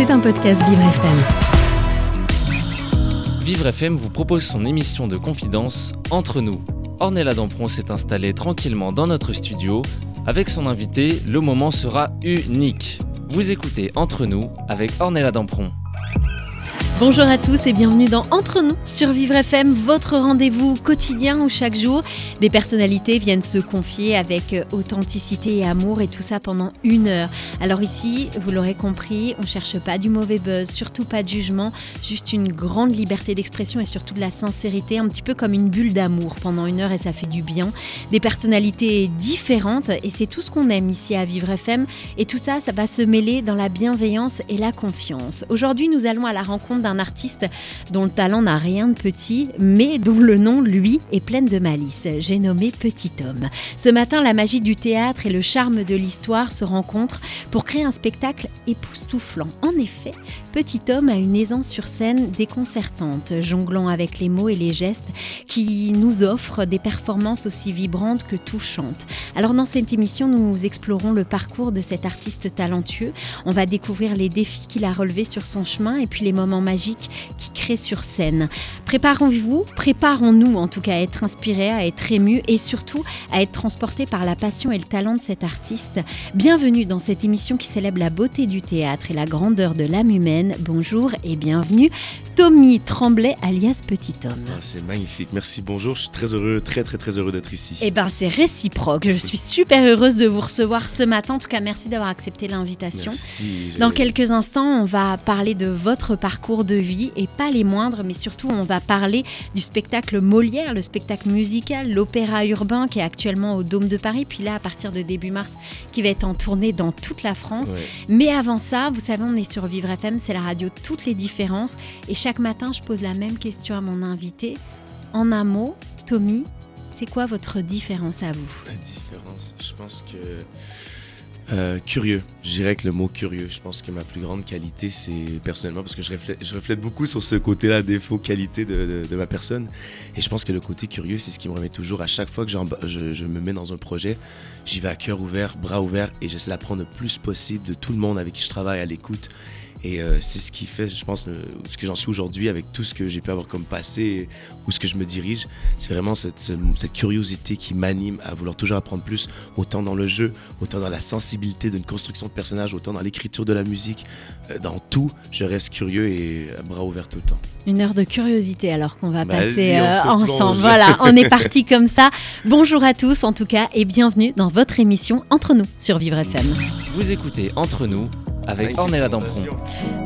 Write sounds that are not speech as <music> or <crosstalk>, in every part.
C'est un podcast Vivre FM. Vivre FM vous propose son émission de confidence Entre nous. Ornella Dampron s'est installée tranquillement dans notre studio. Avec son invité, le moment sera unique. Vous écoutez Entre nous avec Ornella Dampron. Bonjour à tous et bienvenue dans Entre nous sur Vivre FM, votre rendez-vous quotidien où chaque jour des personnalités viennent se confier avec authenticité et amour et tout ça pendant une heure. Alors ici, vous l'aurez compris, on cherche pas du mauvais buzz, surtout pas de jugement, juste une grande liberté d'expression et surtout de la sincérité, un petit peu comme une bulle d'amour pendant une heure et ça fait du bien. Des personnalités différentes et c'est tout ce qu'on aime ici à Vivre FM et tout ça, ça va se mêler dans la bienveillance et la confiance. Aujourd'hui, nous allons à la rencontre d'un un artiste dont le talent n'a rien de petit, mais dont le nom, lui, est plein de malice. J'ai nommé Petit Homme. Ce matin, la magie du théâtre et le charme de l'histoire se rencontrent pour créer un spectacle époustouflant. En effet, Petit Homme a une aisance sur scène déconcertante, jonglant avec les mots et les gestes qui nous offrent des performances aussi vibrantes que touchantes. Alors dans cette émission, nous explorons le parcours de cet artiste talentueux. On va découvrir les défis qu'il a relevés sur son chemin et puis les moments magiques qui crée sur scène. Préparons-vous, préparons-nous en tout cas à être inspirés, à être émus et surtout à être transportés par la passion et le talent de cet artiste. Bienvenue dans cette émission qui célèbre la beauté du théâtre et la grandeur de l'âme humaine. Bonjour et bienvenue. Tommy Tremblay alias Petit Homme. Ah, c'est magnifique, merci, bonjour, je suis très heureux, très très très heureux d'être ici. Eh bien c'est réciproque, je suis super heureuse de vous recevoir ce matin, en tout cas merci d'avoir accepté l'invitation. Dans quelques instants, on va parler de votre parcours de vie et pas les moindres, mais surtout on va parler du spectacle Molière, le spectacle musical, l'opéra urbain qui est actuellement au Dôme de Paris, puis là à partir de début mars qui va être en tournée dans toute la France. Mais avant ça, vous savez, on est sur Vivre FM, c'est la radio Toutes les différences et chaque matin je pose la même question à mon invité. En un mot, Tommy, c'est quoi votre différence à vous? La différence, je pense que euh, curieux, je dirais que le mot curieux, je pense que ma plus grande qualité, c'est personnellement, parce que je reflète, beaucoup sur ce côté-là, défaut, qualité de, de, ma personne. Et je pense que le côté curieux, c'est ce qui me remet toujours à chaque fois que je, je, me mets dans un projet, j'y vais à cœur ouvert, bras ouverts, et j'essaie d'apprendre le plus possible de tout le monde avec qui je travaille à l'écoute. Et euh, c'est ce qui fait, je pense, ce que j'en suis aujourd'hui avec tout ce que j'ai pu avoir comme passé ou ce que je me dirige. C'est vraiment cette, cette, curiosité qui m'anime à vouloir toujours apprendre plus, autant dans le jeu, autant dans la sensibilité d'une construction de personnage, autant dans l'écriture de la musique. Euh, dans tout, je reste curieux et à bras ouverts tout le temps. Une heure de curiosité alors qu'on va passer euh, ensemble. Voilà, on est parti comme ça. Bonjour à tous en tout cas et bienvenue dans votre émission Entre nous sur Vivre FM. Vous écoutez Entre nous avec Ornella Dampron.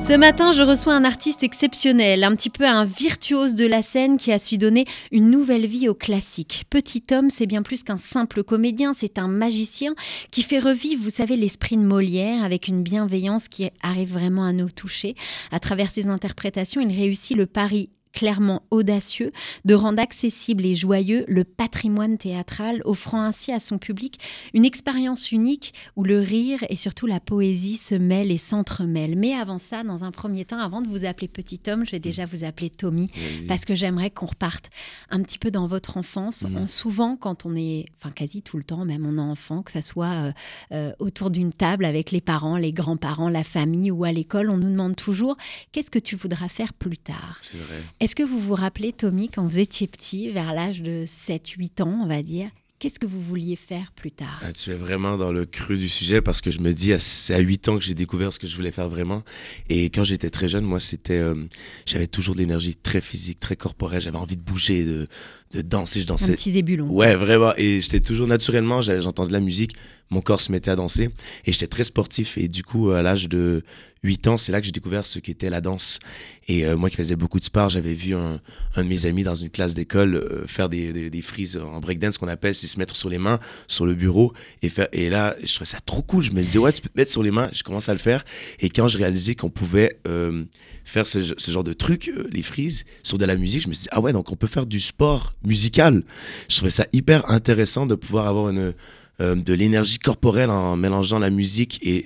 Ce matin, je reçois un artiste exceptionnel, un petit peu un virtuose de la scène qui a su donner une nouvelle vie au classique. Petit homme, c'est bien plus qu'un simple comédien, c'est un magicien qui fait revivre, vous savez, l'esprit de Molière avec une bienveillance qui arrive vraiment à nous toucher. À travers ses interprétations, il réussit le pari clairement audacieux de rendre accessible et joyeux le patrimoine théâtral, offrant ainsi à son public une expérience unique où le rire et surtout la poésie se mêlent et s'entremêlent. Mais avant ça, dans un premier temps, avant de vous appeler petit homme, je vais déjà vous appeler Tommy, parce que j'aimerais qu'on reparte un petit peu dans votre enfance. Mhm. souvent, quand on est, enfin quasi tout le temps, même on est enfant, que ça soit euh, euh, autour d'une table avec les parents, les grands-parents, la famille ou à l'école, on nous demande toujours qu'est-ce que tu voudras faire plus tard? C'est vrai. Est-ce que vous vous rappelez, Tommy, quand vous étiez petit, vers l'âge de 7-8 ans, on va dire, Qu'est-ce que vous vouliez faire plus tard? Ah, Tu es vraiment dans le creux du sujet parce que je me dis, c'est à 8 ans que j'ai découvert ce que je voulais faire vraiment. Et quand j'étais très jeune, moi, c'était, euh, j'avais toujours de l'énergie très physique, très corporelle. J'avais envie de bouger, de, de danser. Je dansais. Un petit zébulon. Ouais, vraiment. Et j'étais toujours naturellement, j'entendais de la musique, mon corps se mettait à danser. Et j'étais très sportif. Et du coup, à l'âge de 8 ans, c'est là que j'ai découvert ce qu'était la danse. Et euh, moi qui faisais beaucoup de sport, j'avais vu un, un, de mes amis dans une classe d'école euh, faire des, des, des, frises en breakdance, qu'on appelle, c'est se mettre sur les mains, sur le bureau. Et, faire, et là, je trouvais ça trop cool. Je me disais, ouais, tu peux te mettre sur les mains. Je commence à le faire. Et quand je réalisais qu'on pouvait euh, faire ce, ce, genre de truc, les frises, sur de la musique, je me suis dit, ah ouais, donc on peut faire du sport musical. Je trouvais ça hyper intéressant de pouvoir avoir une euh, de l'énergie corporelle en mélangeant la musique et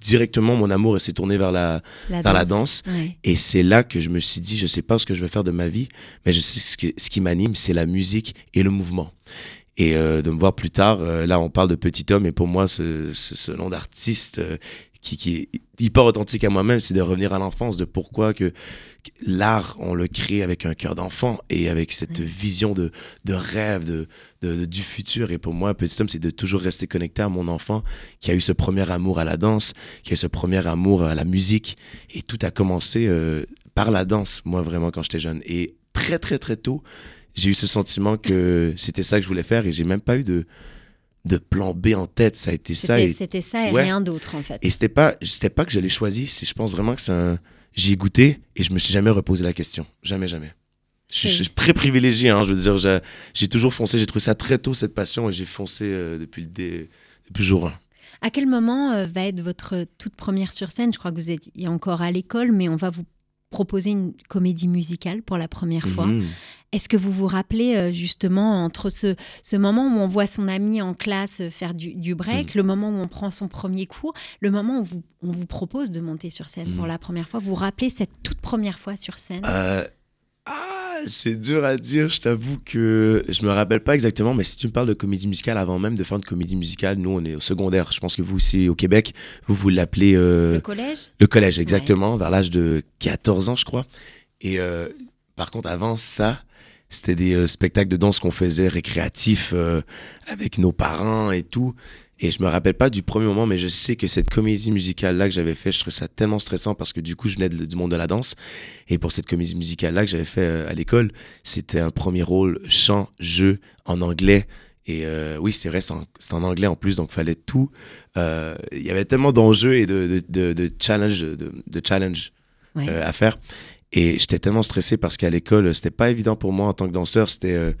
directement mon amour s'est tourné vers la, vers danse. la danse. Et c'est là que je me suis dit, je sais pas ce que je vais faire de ma vie, mais je sais ce, que, ce qui m'anime, c'est la musique et le mouvement. Et euh, de me voir plus tard, euh, là on parle de petit homme, et pour moi ce, ce, nom d'artiste qui, qui est hyper authentique à moi-même, c'est de revenir à l'enfance, de pourquoi que, que l'art, on le crée avec un cœur d'enfant et avec cette vision de, de rêve, de, de- de- du futur. Et pour moi, Petit Homme, c'est de toujours rester connecté à mon enfant qui a eu ce premier amour à la danse, qui a eu ce premier amour à la musique. Et tout a commencé euh, par la danse, moi, vraiment, quand j'étais jeune. Et très, très, très tôt, j'ai eu ce sentiment que c'était ça que je voulais faire et j'ai même pas eu de, de plan B en tête. Ça a été ça. C'était Et, c'était ça et Ouais. rien d'autre en fait. et c'était pas, c'était pas que je l'ai choisi, c'est, je pense vraiment que c'est un. J'y ai goûté et je me suis jamais reposé la question. Jamais, jamais. Je suis, C'est- je suis très privilégié, hein, je veux dire, j'ai, toujours foncé, j'ai trouvé ça très tôt, cette passion, et j'ai foncé euh, depuis, le dé- depuis jour 1. À quel moment euh, va être votre toute première sur scène? Je crois que vous êtes encore à l'école, mais on va vous proposer une comédie musicale pour la première fois. Mhm. Est-ce que vous vous rappelez euh, justement entre ce, ce moment où on voit son ami en classe euh, faire du, du break, le moment où on prend son premier cours, le moment où vous- on vous propose de monter sur scène pour la première fois? Vous vous rappelez cette toute première fois sur scène? Euh, ah, c'est dur à dire, je t'avoue que je me rappelle pas exactement, mais si tu me parles de comédie musicale, avant même de faire une comédie musicale, nous on est au secondaire. Je pense que vous aussi au Québec, vous vous l'appelez euh, Le collège? le collège, exactement, vers l'âge de 14 ans, je crois. Et euh, par contre, avant ça, c'était des euh, spectacles de danse qu'on faisait récréatifs euh, avec nos parents et tout. Et je me rappelle pas du premier moment, mais je sais que cette comédie musicale-là que j'avais fait, je trouvais ça tellement stressant parce que du coup, je venais de- du monde de la danse. Et pour cette comédie musicale-là que j'avais fait euh, à l'école, c'était un premier rôle chant, jeu en anglais. Et euh, oui, c'est vrai, c'est en, anglais en plus, donc fallait tout. euh, Il y avait tellement d'enjeux et de, de, de, de challenge, de, de challenge Ouais. euh, à faire. Et j'étais tellement stressé parce qu'à l'école, c'était pas évident pour moi en tant que danseur. C'était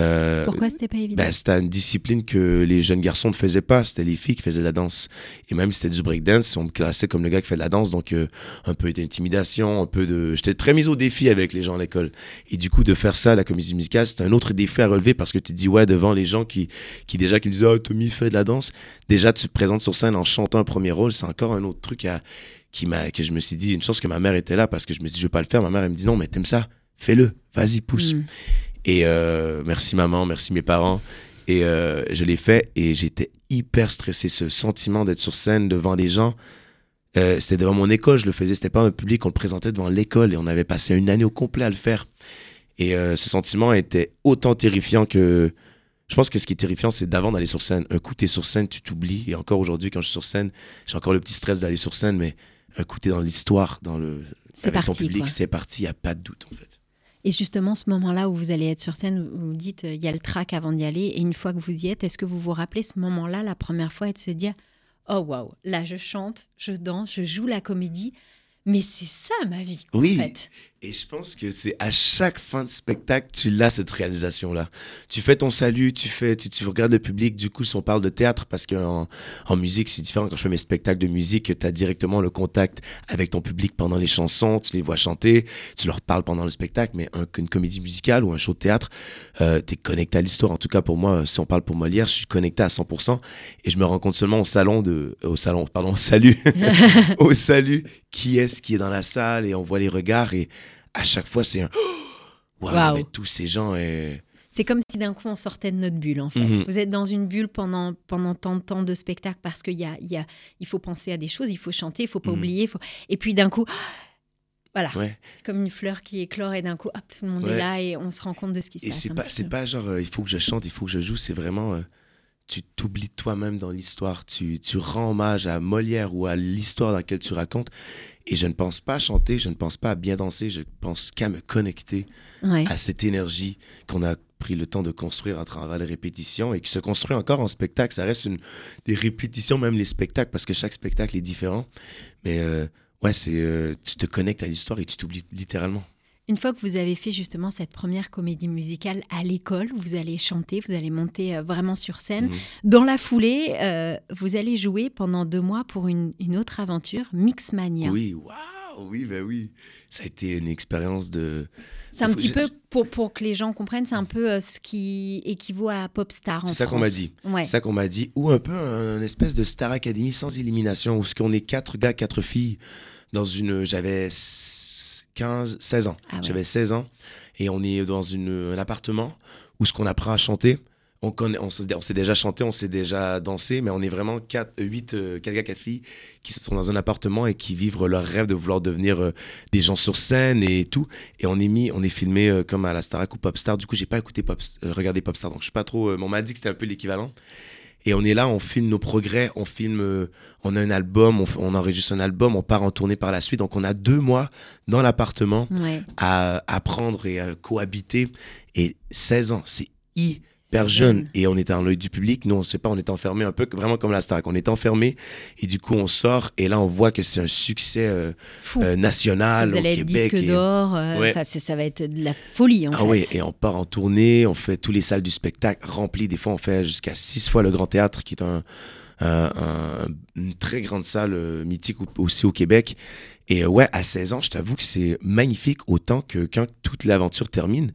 euh, Pourquoi c'était pas évident ben, c'était une discipline que les jeunes garçons ne faisaient pas. C'était les filles qui faisaient de la danse. Et même si c'était du breakdance, on me classait comme le gars qui fait de la danse. Donc, euh, un peu d'intimidation, un peu de. J'étais très mis au défi avec les gens à l'école. Et du coup, de faire ça, la comédie musicale, c'était un autre défi à relever parce que tu te dis, ouais, devant les gens qui, qui déjà qui me disaient, oh, Tommy fait de la danse. Déjà, tu te présentes sur scène en chantant un premier rôle. C'est encore un autre truc à, qui m'a, que je me suis dit, une chance que ma mère était là parce que je me suis dit, je vais pas le faire. Ma mère, elle me dit, non, mais t'aimes ça, fais-le, vas-y, pousse. Mm. Et euh, merci maman, merci mes parents. Et euh, je l'ai fait et j'étais hyper stressé. Ce sentiment d'être sur scène devant des gens, euh, c'était devant mon école, je le faisais. C'était pas un public, on le présentait devant l'école et on avait passé une année au complet à le faire. Et euh, ce sentiment était autant terrifiant que. Je pense que ce qui est terrifiant, c'est d'avant d'aller sur scène. Un coup, t'es sur scène, tu t'oublies. Et encore aujourd'hui, quand je suis sur scène, j'ai encore le petit stress d'aller sur scène, mais un coup, t'es dans l'histoire, dans le. Ton public, c'est parti, y a pas de doute en fait. Et justement, ce moment-là où vous allez être sur scène, vous vous dites, euh, il y a le track avant d'y aller, et une fois que vous y êtes, est-ce que vous vous rappelez ce moment-là, la première fois, et de se dire, oh waouh, là je chante, je danse, je joue la comédie, mais c'est ça ma vie, Oui. en fait. Et je pense que c'est à chaque fin de spectacle, tu l'as cette réalisation-là. Tu fais ton salut, tu fais, tu, tu regardes le public. Du coup, si on parle de théâtre, parce qu'en en musique, c'est différent. Quand je fais mes spectacles de musique, tu as directement le contact avec ton public pendant les chansons. Tu les vois chanter, tu leur parles pendant le spectacle. Mais un- une comédie musicale ou un show de théâtre, tu es connecté à l'histoire. En tout cas, pour moi, si on parle pour Molière, je suis connecté à 100%. Et je me rends compte seulement au salon de, au salon, pardon, au salut, <laughs> au salut, qui est-ce qui est dans la salle et on voit les regards et à chaque fois c'est un <gasps> wow, Waouh. mais tous ces gens et C'est comme si d'un coup on sortait de notre bulle, en fait. Mhm. Vous êtes dans une bulle pendant, pendant tant de temps de spectacle parce qu'il y a, y a, il faut penser à des choses, il faut chanter, il faut pas Mhm. oublier. Faut... Et puis d'un coup, <gasps> voilà, ouais comme une fleur qui éclore et d'un coup, hop, tout le monde est là et on se rend compte de ce qui se et passe. c'est pas petit c'est peu. pas genre euh, il faut que je chante il faut que je joue c'est vraiment euh, tu t'oublies toi-même dans l'histoire tu, tu rends hommage à Molière ou à l'histoire dans laquelle tu racontes et je ne pense pas à chanter je ne pense pas à bien danser je pense qu'à me connecter Ouais. à cette énergie qu'on a pris le temps de construire à travers les répétitions et qui se construit encore en spectacle. Ça reste une, des répétitions, même les spectacles, parce que chaque spectacle est différent. Mais euh, ouais, c'est euh, tu te connectes à l'histoire et tu t'oublies littéralement. Une fois que vous avez fait justement cette première comédie musicale à l'école, vous allez chanter, vous allez monter euh, vraiment sur scène. Mhm. Dans la foulée, euh, vous allez jouer pendant deux mois pour une, une autre aventure, Mixmania. Oui, waouh, oui, ben oui. Ça a été une expérience de. C'est un petit peu, pour, pour que les gens comprennent, c'est un peu euh, ce qui équivaut à Popstar en C'est ça qu'on m'a dit. Ouais. C'est ça qu'on m'a dit. Ou un peu un espèce de Star Academy sans élimination, où ce qu'on est quatre gars, quatre filles, dans une. J'avais 15, 16 ans. Ah ouais. J'avais 16 ans. Et on est dans une, un appartement où ce qu'on apprend à chanter. on, connaît, on, s'est, déjà chanté, on s'est déjà dansé, mais on est vraiment 4, 8, 4 gars, 4 filles qui sont dans un appartement et qui vivent leur rêve de vouloir devenir euh, des gens sur scène et tout. Et on est mis, on est filmé euh, comme à la Starac ou Popstar. Du coup, j'ai pas écouté Pop, euh, regardé Popstar, donc je suis pas trop. on m'a dit que c'était un peu l'équivalent. Et on est là, on filme nos progrès, on filme, on a un album, on, enregistre un album, on part en tournée par la suite. Donc on a deux mois dans l'appartement à apprendre et à cohabiter. Et 16 ans, c'est hyper jeune. Et on était dans l'œil du public. Nous, on ne sait pas, on est enfermé un peu vraiment comme la star. On est enfermé et du coup, on sort et là, on voit que c'est un succès euh, euh, national vous allez au Québec. disque d'or. Euh, ça va être de la folie en ah fait. oui, et on part en tournée, on fait toutes les salles du spectacle remplies. Des fois, on fait jusqu'à six fois le Grand Théâtre, qui est un, une très grande salle mythique aussi au Québec. Et ouais, à 16 ans, je t'avoue que c'est magnifique autant que quand toute l'aventure termine.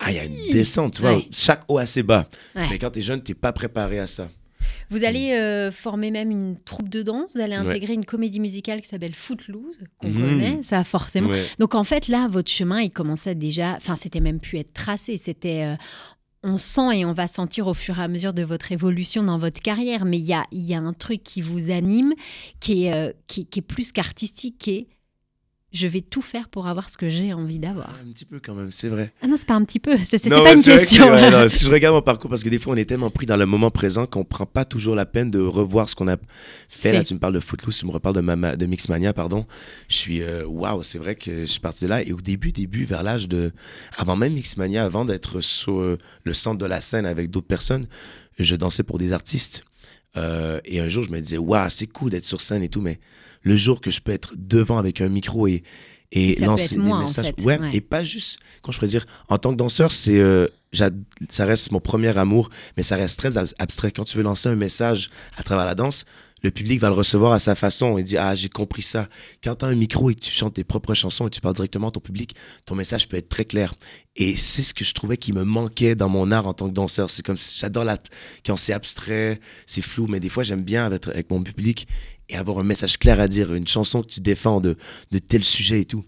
Ah, il y a une descente, tu vois. Chaque haut assez bas. Mais quand tu es jeune, tu n'es pas préparé à ça. Vous allez euh, former même une troupe de danse, vous allez intégrer une comédie musicale qui s'appelle Footloose, qu'on mmh. connaît, ça forcément. Donc en fait, là, votre chemin, il commençait déjà, enfin, c'était même pu être tracé, c'était. Euh, on sent et on va sentir au fur et à mesure de votre évolution dans votre carrière, mais il y a, y a un truc qui vous anime, qui est, euh, qui, qui est plus qu'artistique, qui est je vais tout faire pour avoir ce que j'ai envie d'avoir. Un petit peu quand même, c'est vrai. Ah non, c'est pas un petit peu, c'était pas une question. <laughs> si je regarde mon parcours, parce que des fois on est tellement pris dans le moment présent qu'on prend pas toujours la peine de revoir ce qu'on a fait. Là, tu me parles de Footloose, tu me reparles de, Mama, de Mixmania, pardon. Je suis, euh, waouh, c'est vrai que je suis parti de là. Et au début, début, vers l'âge de, avant même Mixmania, avant d'être sur euh, le centre de la scène avec d'autres personnes, je dansais pour des artistes. Euh, et un jour, je me disais, waouh, c'est cool d'être sur scène et tout, mais le jour que je peux être devant avec un micro et, et lancer des messages. ouais, et pas juste, quand je pourrais dire, en tant que danseur, c'est, euh, ça reste mon premier amour, mais ça reste très abstrait. Quand tu veux lancer un message à travers la danse, le public va le recevoir à sa façon et dit Ah, j'ai compris ça. Quand tu as un micro et que tu chantes tes propres chansons et tu parles directement à ton public, ton message peut être très clair. Et c'est ce que je trouvais qui me manquait dans mon art en tant que danseur. C'est comme j'adore la... quand c'est abstrait, c'est flou, mais des fois j'aime bien être avec mon public et avoir un message clair à dire, une chanson que tu défends de, de tel sujet et tout.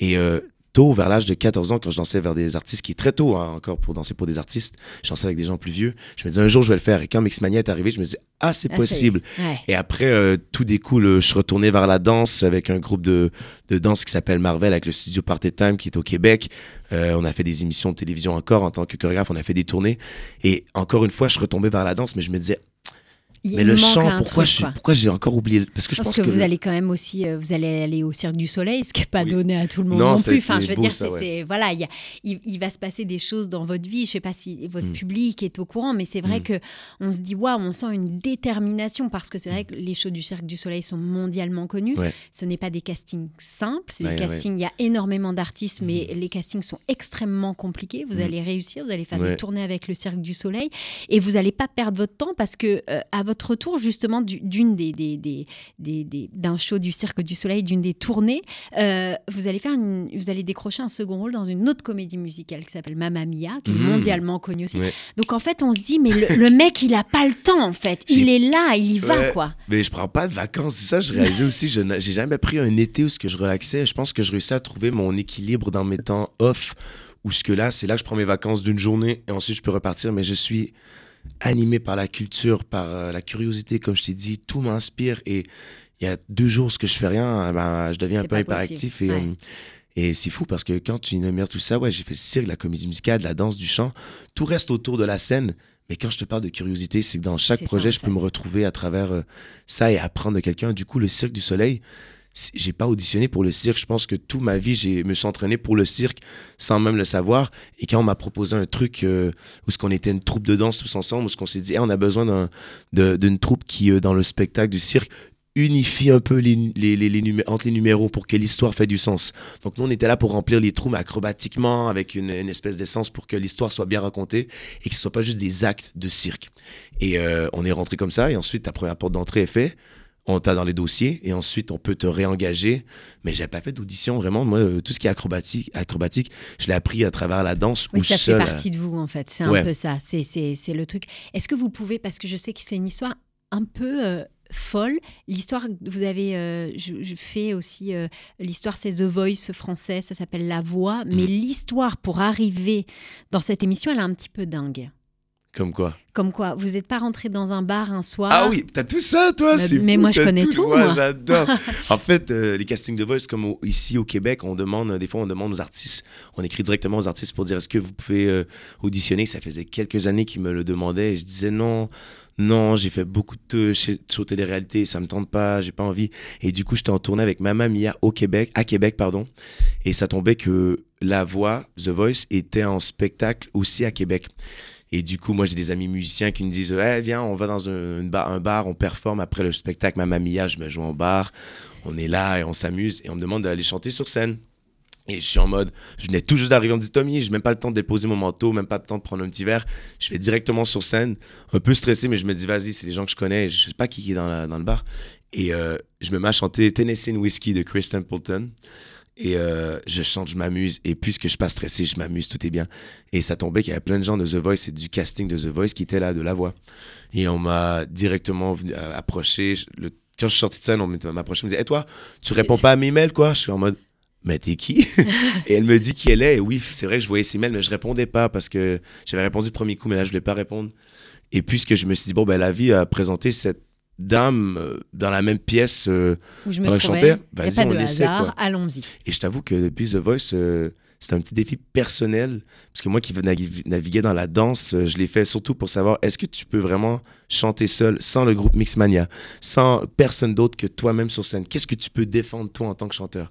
Et euh, tôt, vers l'âge de 14 ans, quand je dansais vers des artistes, qui est très tôt hein, encore pour danser pour des artistes, je dansais avec des gens plus vieux, je me disais un jour je vais le faire. Et quand Mixmania est arrivé, je me disais ah c'est ah, possible. Et après euh, tout découle, je retournais vers la danse avec un groupe de, de danse qui s'appelle Marvel avec le studio Party Time qui est au Québec. Euh, on a fait des émissions de télévision encore en tant que chorégraphe, on a fait des tournées. Et encore une fois, je retombais vers la danse, mais je me disais mais le chant, pourquoi, pourquoi j'ai encore oublié Parce que je pense que, vous allez quand même aussi, euh, vous allez aller au Cirque du Soleil, ce qui n'est pas donné à tout le monde non, plus. Enfin, je veux dire, c'est voilà, il, il, va se passer des choses dans votre vie. Je ne sais pas si votre mm. public est au courant, mais c'est vrai mm. que on se dit waouh, on sent une détermination parce que c'est vrai mm. que les shows du Cirque du Soleil sont mondialement connus. Ce n'est pas des castings simples, c'est des castings. Il y a énormément d'artistes, mais les castings sont extrêmement compliqués. Vous allez réussir, vous allez faire des tournées avec le Cirque du Soleil et vous n'allez pas perdre votre temps parce que euh, à votre votre retour justement d'une des, des, des, d'un show du Cirque du Soleil, d'une des tournées, euh, vous allez faire une, vous allez décrocher un second rôle dans une autre comédie musicale qui s'appelle Mamma Mia, qui est mmh. mondialement connue aussi. Donc en fait, on se dit mais le, mec il a pas le temps en fait, il est là, il y va quoi. Mais je prends pas de vacances, c'est ça je réalisais aussi. Je n'ai jamais pris un été où ce que je relaxais. Je pense que je réussis à trouver mon équilibre dans mes temps off. Ou ce que là, c'est là que je prends mes vacances d'une journée et ensuite je peux repartir. Mais je suis animé par la culture, par euh, la curiosité, comme je t'ai dit, tout m'inspire. Et il y a deux jours, ce que je fais rien, ben, je deviens un peu hyperactif. Et, euh, et c'est fou parce que quand tu énumères tout ça, ouais, j'ai fait le cirque, la comédie musicale, la danse, du chant. Tout reste autour de la scène. Mais quand je te parle de curiosité, c'est que dans chaque projet, je peux me retrouver à travers euh, ça et apprendre de quelqu'un. Du coup, le Cirque du Soleil, j'ai pas auditionné pour le cirque. Je pense que toute ma vie, j'ai me suis entraîné pour le cirque sans même le savoir. Et quand on m'a proposé un truc euh, où ce qu'on était une troupe de danse tous ensemble, où ce qu'on s'est dit, on a besoin d'une troupe qui, euh, dans le spectacle du cirque, unifie un peu les, les, les, entre les numéros pour que l'histoire fait du sens. Donc nous, on était là pour remplir les trous, acrobatiquement, avec une, espèce d'essence pour que l'histoire soit bien racontée et que ce soit pas juste des actes de cirque. Et euh, on est rentré comme ça, et ensuite, ta première porte d'entrée est faite on t'a dans les dossiers et ensuite on peut te réengager. Mais j'ai pas fait d'audition vraiment. Moi, euh, tout ce qui est acrobatique, acrobatique je l'ai appris à travers la danse oui, ça fait partie de vous en fait. C'est un peu ça. C'est le truc. Est-ce que vous pouvez, parce que je sais que c'est une histoire un peu euh, folle. L'histoire, vous avez, euh, je, fais aussi, l'histoire c'est The Voice français, ça s'appelle La Voix, mais mhm. l'histoire pour arriver dans cette émission, elle est un petit peu dingue. Comme quoi Comme quoi, vous n'êtes pas rentré dans un bar un soir. Ah oui, t'as tout ça, toi Mais- c'est mais fou, moi, je connais tout, Ouais, moi. j'adore. <laughs> en fait, euh, les castings de voice, comme au- ici au Québec, on demande, des fois, on demande aux artistes, on écrit directement aux artistes pour dire est-ce que vous pouvez euh, auditionner? Ça faisait quelques années qu'ils me le demandaient et je disais non. Non, j'ai fait beaucoup de shows télé-réalité, ça me tente pas, j'ai pas envie. Et du coup, j'étais en tournée avec Mamma Mia au Québec, à Québec, pardon. Et ça tombait que La Voix, The Voice, était en spectacle aussi à Québec. Et du coup, moi, j'ai des amis musiciens qui me disent Eh, Viens, on va dans un, bar, on performe après le spectacle Mamma Mia, je me joue en bar, on est là et on s'amuse. Et on me demande d'aller chanter sur scène. Et je suis en mode, je venais tout juste d'arriver, on dit Tommy, j'ai même pas le temps de déposer mon manteau, même pas le temps de prendre un petit verre. Je vais directement sur scène, un peu stressé, mais je me dis, vas-y, c'est les gens que je connais, je sais pas qui est dans le bar. Et euh, je me mets à chanter Tennessee Whiskey de Chris Templeton. Et euh, je chante, je m'amuse. Et puisque je suis pas stressé, je m'amuse, tout est bien. Et ça tombait qu'il y avait plein de gens de The Voice et du casting de The Voice qui étaient là, de la voix. Et on m'a directement venu, euh, approché. Le- quand je suis sorti de scène, on m'a approché, on me disait, et toi, tu réponds pas à mes mails, quoi? Je suis en mode, mais t'es qui? <laughs> Et elle me dit qui elle est. Et oui, c'est vrai que je voyais ses mails, mais je répondais pas parce que j'avais répondu le premier coup, mais là, je voulais pas répondre. Et puisque je me suis dit, bon, ben, la vie a présenté cette dame euh, dans la même pièce. euh, Où je me trouvais. a vas-y, on de essaie. Allons-y. Et je t'avoue que depuis The Voice, euh, c'est un petit défi personnel. Parce que moi qui naviguais naviguer dans la danse, je l'ai fait surtout pour savoir est-ce que tu peux vraiment chanter seul, sans le groupe Mixmania, sans personne d'autre que toi-même sur scène? Qu'est-ce que tu peux défendre toi en tant que chanteur?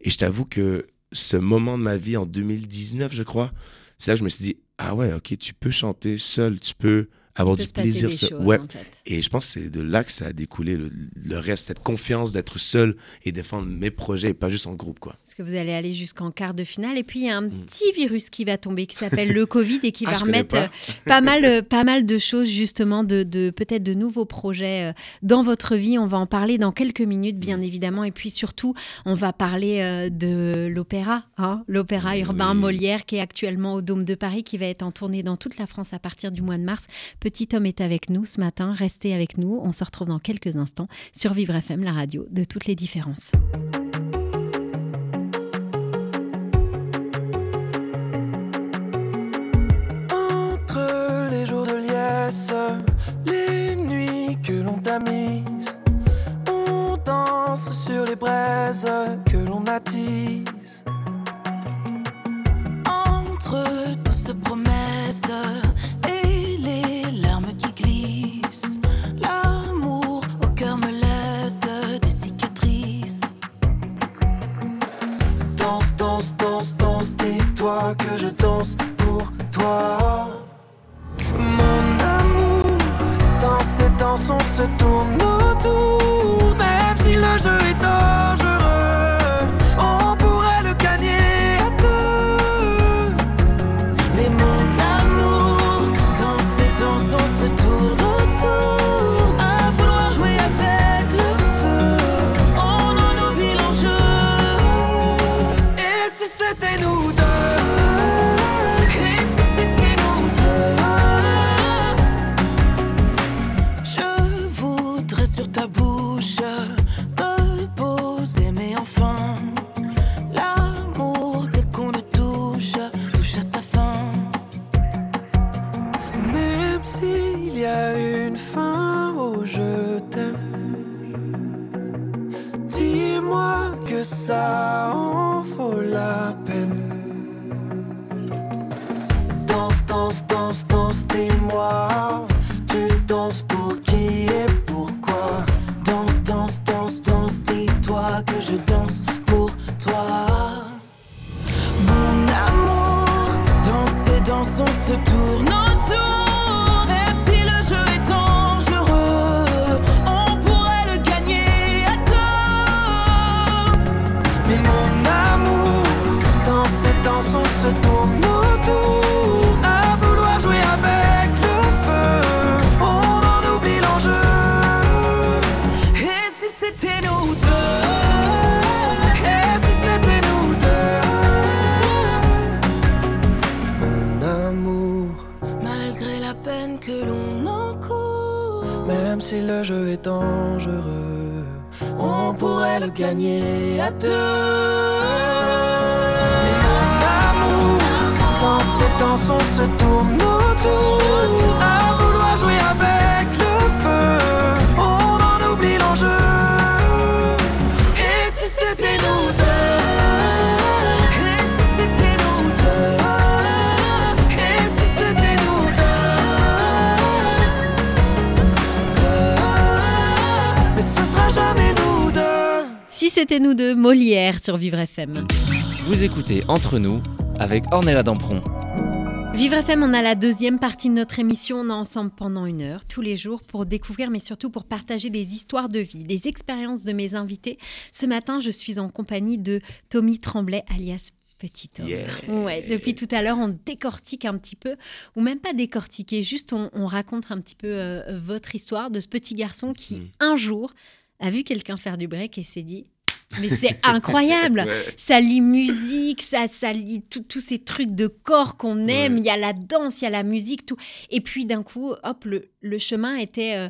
Et je t'avoue que ce moment de ma vie en 2019, je crois, c'est là que je me suis dit ah ouais, ok, tu peux chanter seul, tu peux avoir du plaisir choses, Ouais. en fait. Et je pense que c'est de là que ça a découlé le, le reste, cette confiance d'être seul et défendre mes projets et pas juste en groupe, quoi. Parce que vous allez aller jusqu'en quart de finale. Et puis, il y a un Mm. petit virus qui va tomber qui s'appelle le <laughs> Covid et qui Ah, va remettre pas. euh, pas mal, euh, pas mal de choses, justement, de, de peut-être de nouveaux projets euh, dans votre vie. On va en parler dans quelques minutes, bien Mm. évidemment. Et puis surtout, on va parler de l'opéra, hein, l'opéra urbain Molière qui est actuellement au Dôme de Paris, qui va être en tournée dans toute la France à partir du mois de mars. Petit homme est avec nous ce matin. Restez avec nous. On se retrouve dans quelques instants sur Vivre FM, la radio de toutes les différences. Entre les jours de liesse, les nuits que l'on tamise, on danse sur les braises que l'on attise. Si le jeu est dangereux, on pourrait le gagner à deux. Mais mon amour, dans ces danses on se tourne autour. Nous deux, Molière sur Vivre FM. Vous écoutez Entre nous avec Ornella Dampron. Vivre FM, on a la deuxième partie de notre émission. On est ensemble pendant une heure, tous les jours, pour découvrir, mais surtout pour partager des histoires de vie, des expériences de mes invités. Ce matin, je suis en compagnie de Tommy Tremblay, alias Petit homme. Yeah. Ouais, depuis tout à l'heure, on décortique un petit peu, ou même pas décortiquer, juste on, on raconte un petit peu euh, votre histoire de ce petit garçon qui, Mm. un jour, a vu quelqu'un faire du break et s'est dit Mais c'est incroyable <laughs> Ouais. ça lie musique, ça, ça lie tous ces trucs de corps qu'on aime. Ouais. Il y a la danse, il y a la musique, tout. Et puis d'un coup, hop, le, le chemin était euh,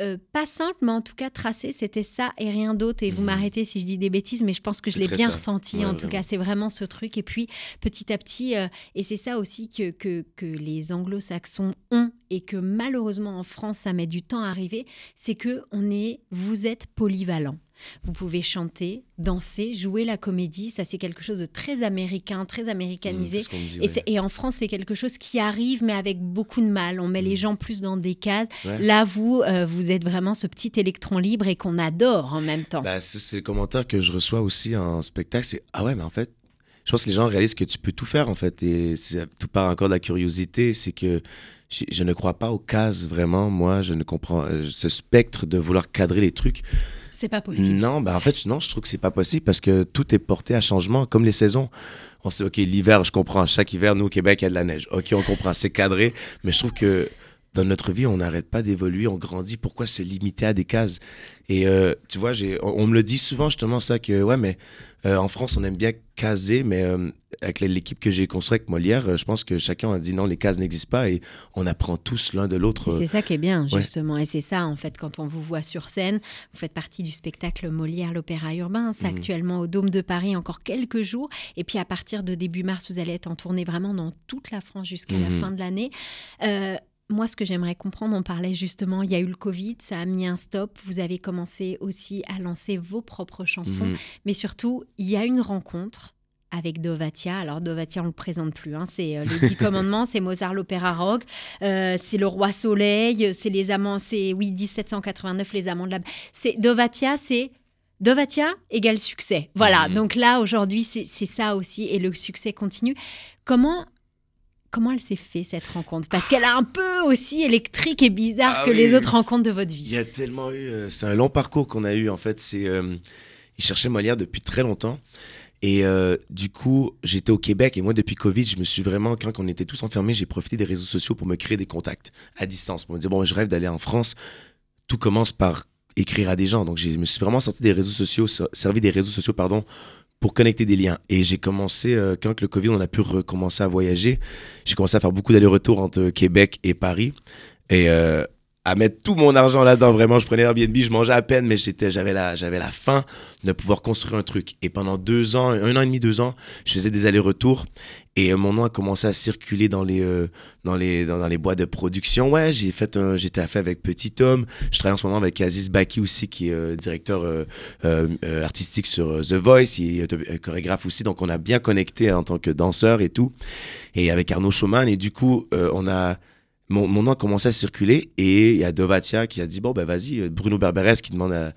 euh, pas simple, mais en tout cas tracé. C'était ça et rien d'autre. Et vous Mhm. m'arrêtez si je dis des bêtises, mais je pense que je l'ai bien ça. ressenti. Ouais, en tout cas, c'est vraiment ce truc. Et puis petit à petit, euh, et c'est ça aussi que, que, que les anglo-saxons ont et que malheureusement en France, ça met du temps à arriver, c'est que on est, vous êtes polyvalent. Vous pouvez chanter, danser, jouer la comédie. Ça, c'est quelque chose de très américain, très Mm, américanisé. ce dit, Et, ouais. c'est- et en France, c'est quelque chose qui arrive, mais avec beaucoup de mal. On met les Mm. gens plus dans des cases. Ouais. Là, vous, euh, vous êtes vraiment ce petit électron libre et qu'on adore en même temps. Bah, c'est c'est le commentaire que je reçois aussi en spectacle, c'est ah ouais, mais en fait, je pense que les gens réalisent que tu peux tout faire en fait, et tout part encore de la curiosité, c'est que je, je ne crois pas aux cases vraiment, moi, je ne comprends euh, ce spectre de vouloir cadrer les trucs. c'est pas possible. Non, bah en fait, non, je trouve que c'est pas possible parce que tout est porté à changement, comme les saisons. On sait, ok, l'hiver, je comprends. Chaque hiver, nous au Québec, il y a de la neige. Ok, on comprend, c'est cadré. Mais je trouve que dans notre vie, on n'arrête pas d'évoluer, on grandit. Pourquoi se limiter à des cases? Et euh, tu vois, on, on me le dit souvent justement ça que ouais, mais euh, en France, on aime bien caser, mais euh, avec l'équipe que j'ai construite avec Molière, je pense que chacun a dit non, les cases n'existent pas et on apprend tous l'un de l'autre. C'est ça qui est bien, ouais. justement. Et c'est ça, en fait, quand on vous voit sur scène, vous faites partie du spectacle Molière, l'Opéra Urbain. C'est Mhm. actuellement au Dôme de Paris encore quelques jours. Et puis, à partir de début mars, vous allez être en tournée vraiment dans toute la France jusqu'à la Mhm. fin de l'année. Moi, ce que j'aimerais comprendre, on parlait justement, il y a eu le Covid, ça a mis un stop. Vous avez commencé aussi à lancer vos propres chansons. mhm. Mais surtout, il y a une rencontre avec Dovatia. Alors Dovatia, on ne le présente plus. hein. C'est euh, les Dix <laughs> Commandements, c'est Mozart l'Opéra Rock, euh, c'est le Roi Soleil, c'est les amants, c'est oui 1789 les amants de la. C'est Dovatia, c'est Dovatia égale succès. Voilà. Mhm. Donc là aujourd'hui, c'est ça aussi et le succès continue. Comment Comment elle s'est fait cette rencontre? Parce qu'elle est un peu aussi électrique et bizarre Ah que oui, les autres rencontres de votre Il vie. y a tellement eu. euh, c'est un long parcours qu'on a eu en fait. C'est, euh, il cherchait Molière depuis très longtemps. Et euh, du coup, j'étais au Québec et moi, depuis Covid, je me suis vraiment, quand on était tous enfermés, j'ai profité des réseaux sociaux pour me créer des contacts à distance. Pour me dire, bon, je rêve d'aller en France. Tout commence par écrire à des gens. Donc, je me suis vraiment sorti des réseaux sociaux, ser- servi des réseaux sociaux, pardon, pour connecter des liens. Et j'ai commencé, euh, quand le Covid, on a pu recommencer à voyager, j'ai commencé à faire beaucoup d'allers-retours entre Québec et Paris. Et euh, à mettre tout mon argent là-dedans, vraiment, je prenais Airbnb, je mangeais à peine, mais j'étais, j'avais la, j'avais la faim de pouvoir construire un truc. Et pendant deux ans, un an et demi, deux ans, je faisais des allers-retours. Et mon nom a commencé à circuler dans les, euh, dans les, dans, les boîtes de production. Ouais, j'ai fait un, j'étais fait avec Petit Homme. Je travaille en ce moment avec Aziz Baki aussi, qui est euh, directeur euh, euh, artistique sur The Voice. Il est chorégraphe aussi. Donc, on a bien connecté en tant que danseur et tout. Et avec Arnaud Schumann. Et du coup, on a, mon, mon nom a commencé à circuler et il y a Dovatia qui a dit bon ben vas-y Bruno Berberes qui demande à,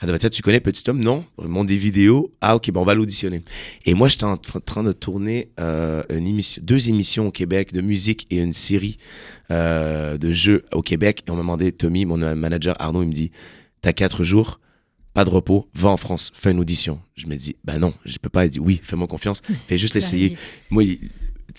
à Dovatia tu connais Petit Homme? Non il montre des vidéos ah ok ben on va l'auditionner et moi j'étais en tra- train de tourner euh, une émission deux émissions au Québec de musique et une série euh, de jeux au Québec et on m'a demandé Tommy mon euh, manager Arnaud il me dit t'as quatre jours pas de repos, va en France, fais une audition. Je me dis, bah non, je peux pas. Il dit, oui, fais-moi confiance, <laughs> fais juste l'essayer. Moi, il- tu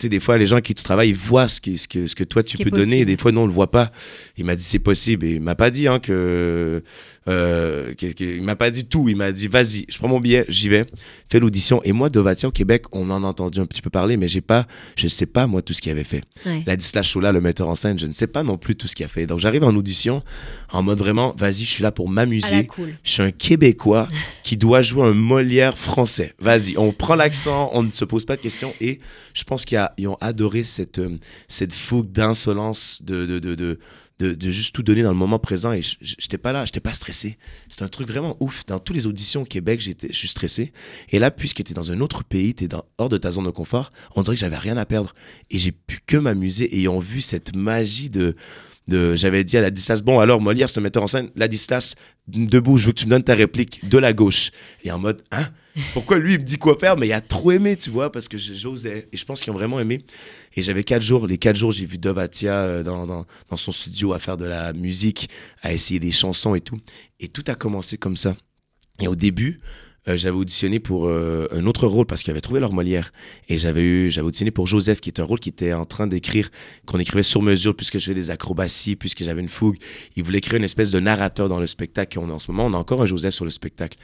sais, des fois, les gens qui tu travailles, ils voient ce que, ce que, ce que toi, Ce tu peux donner. Et des fois, non, on le voit pas. Il m'a dit, c'est possible. Et il m'a pas dit hein, que, euh, que- que- Il m'a pas dit tout. Il m'a dit, vas-y, je prends mon billet, j'y vais, fais l'audition. Et moi, Dovatia, au Québec, on en a entendu un petit peu parler, mais j'ai pas, je sais pas, moi, tout ce qu'il avait fait. Ouais. Ladislas Chola, le metteur en scène, je ne sais pas non plus tout ce qu'il a fait. Donc, j'arrive en audition en mode vraiment, vas-y, je suis là pour m'amuser. cool. Je suis un Québécois <laughs> qui doit jouer un Molière français. Vas-y, on prend l'accent, on ne se pose pas de questions. Et je pense qu'ils ont adoré cette, euh, cette fougue d'insolence, de, de, de, de, de- juste tout donner dans le moment présent. Et j'étais pas là, j'étais pas stressé. C'est un truc vraiment ouf. Dans toutes les auditions au Québec, je suis stressé. Et là, puisque tu es dans un autre pays, tu es hors de ta zone de confort, on dirait que j'avais rien à perdre. Et j'ai pu que m'amuser. Et ils ont vu cette magie de De, j'avais dit à Ladislas, bon, alors Molière, c'est metteur en scène. Ladislas, debout, je veux que tu me donnes ta réplique de la gauche. Et en mode, hein? Pourquoi lui, il me dit quoi faire Mais il a trop aimé, tu vois, parce que j'osais. Et je pense qu'ils ont vraiment aimé. Et j'avais quatre jours. Les quatre jours, j'ai vu Dovatia euh, dans, dans, dans son studio à faire de la musique, à essayer des chansons et tout. Et tout a commencé comme ça. Et au début, euh, j'avais auditionné pour euh, un autre rôle parce qu'ils avaient trouvé leur Molière. Et j'avais eu, j'avais auditionné pour Joseph, qui est un rôle qui était en train d'écrire, qu'on écrivait sur mesure, puisque je faisais des acrobaties, puisque j'avais une fougue. Il voulait créer une espèce de narrateur dans le spectacle. on, en ce moment, on a encore un Joseph sur le spectacle.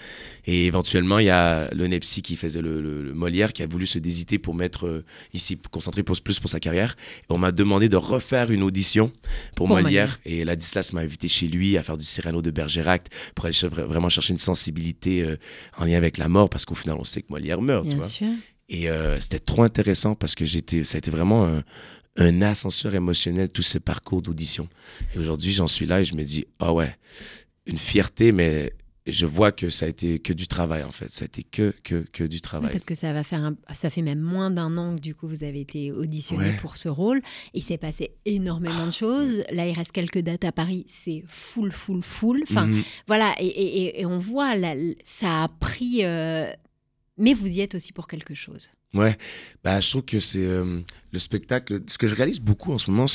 Et éventuellement, il y a le Nepsi qui faisait le, le, Molière, qui a voulu se désiter pour mettre euh, ici, concentrer plus, plus pour sa carrière. Et on m'a demandé de refaire une audition pour, Molière. Molière. Et Ladislas m'a invité chez lui à faire du Cyrano de Bergerac pour aller vraiment chercher une sensibilité en lien avec la mort, parce qu'au final, on sait que Molière meurt, Bien tu vois. Sûr. Et euh, c'était trop intéressant parce que j'étais, ça a été vraiment un, un ascenseur émotionnel, tout ce parcours d'audition. Et aujourd'hui, j'en suis là et je me dis, ah ouais, une fierté, mais je vois que ça a été que du travail en fait. Ça a été que, que, que du travail. parce que ça va faire un... ça fait même moins d'un an que du coup vous avez été auditionné pour ce rôle. Il s'est passé énormément de choses. Là, il reste quelques dates à Paris. C'est full, full, full. Enfin, Mhm. voilà. Et, et- et on voit, là, ça a pris. euh, Mais vous y êtes aussi pour quelque chose. Ouais, bah, je trouve que c'est euh, le spectacle. Ce que je réalise beaucoup en ce moment,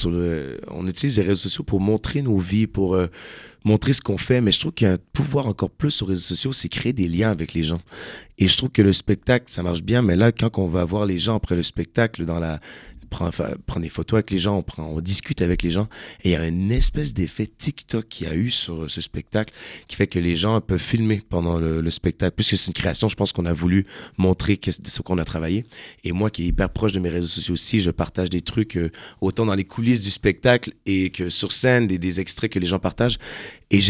on utilise les réseaux sociaux pour montrer nos vies, pour euh, montrer ce qu'on fait. Mais je trouve qu'il pouvoir encore plus sur les réseaux sociaux, c'est créer des liens avec les gens. Et je trouve que le spectacle, ça marche bien. Mais là, quand on va voir les gens après le spectacle, dans la prend, prend des photos avec les gens, on, discute avec les gens. Et il y a une espèce d'effet TikTok qu'il y a eu sur ce spectacle qui fait que les gens peuvent filmer pendant le, le spectacle. Puisque c'est une création, je pense qu'on a voulu montrer ce qu'on a travaillé. Et moi qui est hyper proche de mes réseaux sociaux aussi, je partage des trucs euh, autant dans les coulisses du spectacle et que sur scène, des, extraits que les gens partagent. Et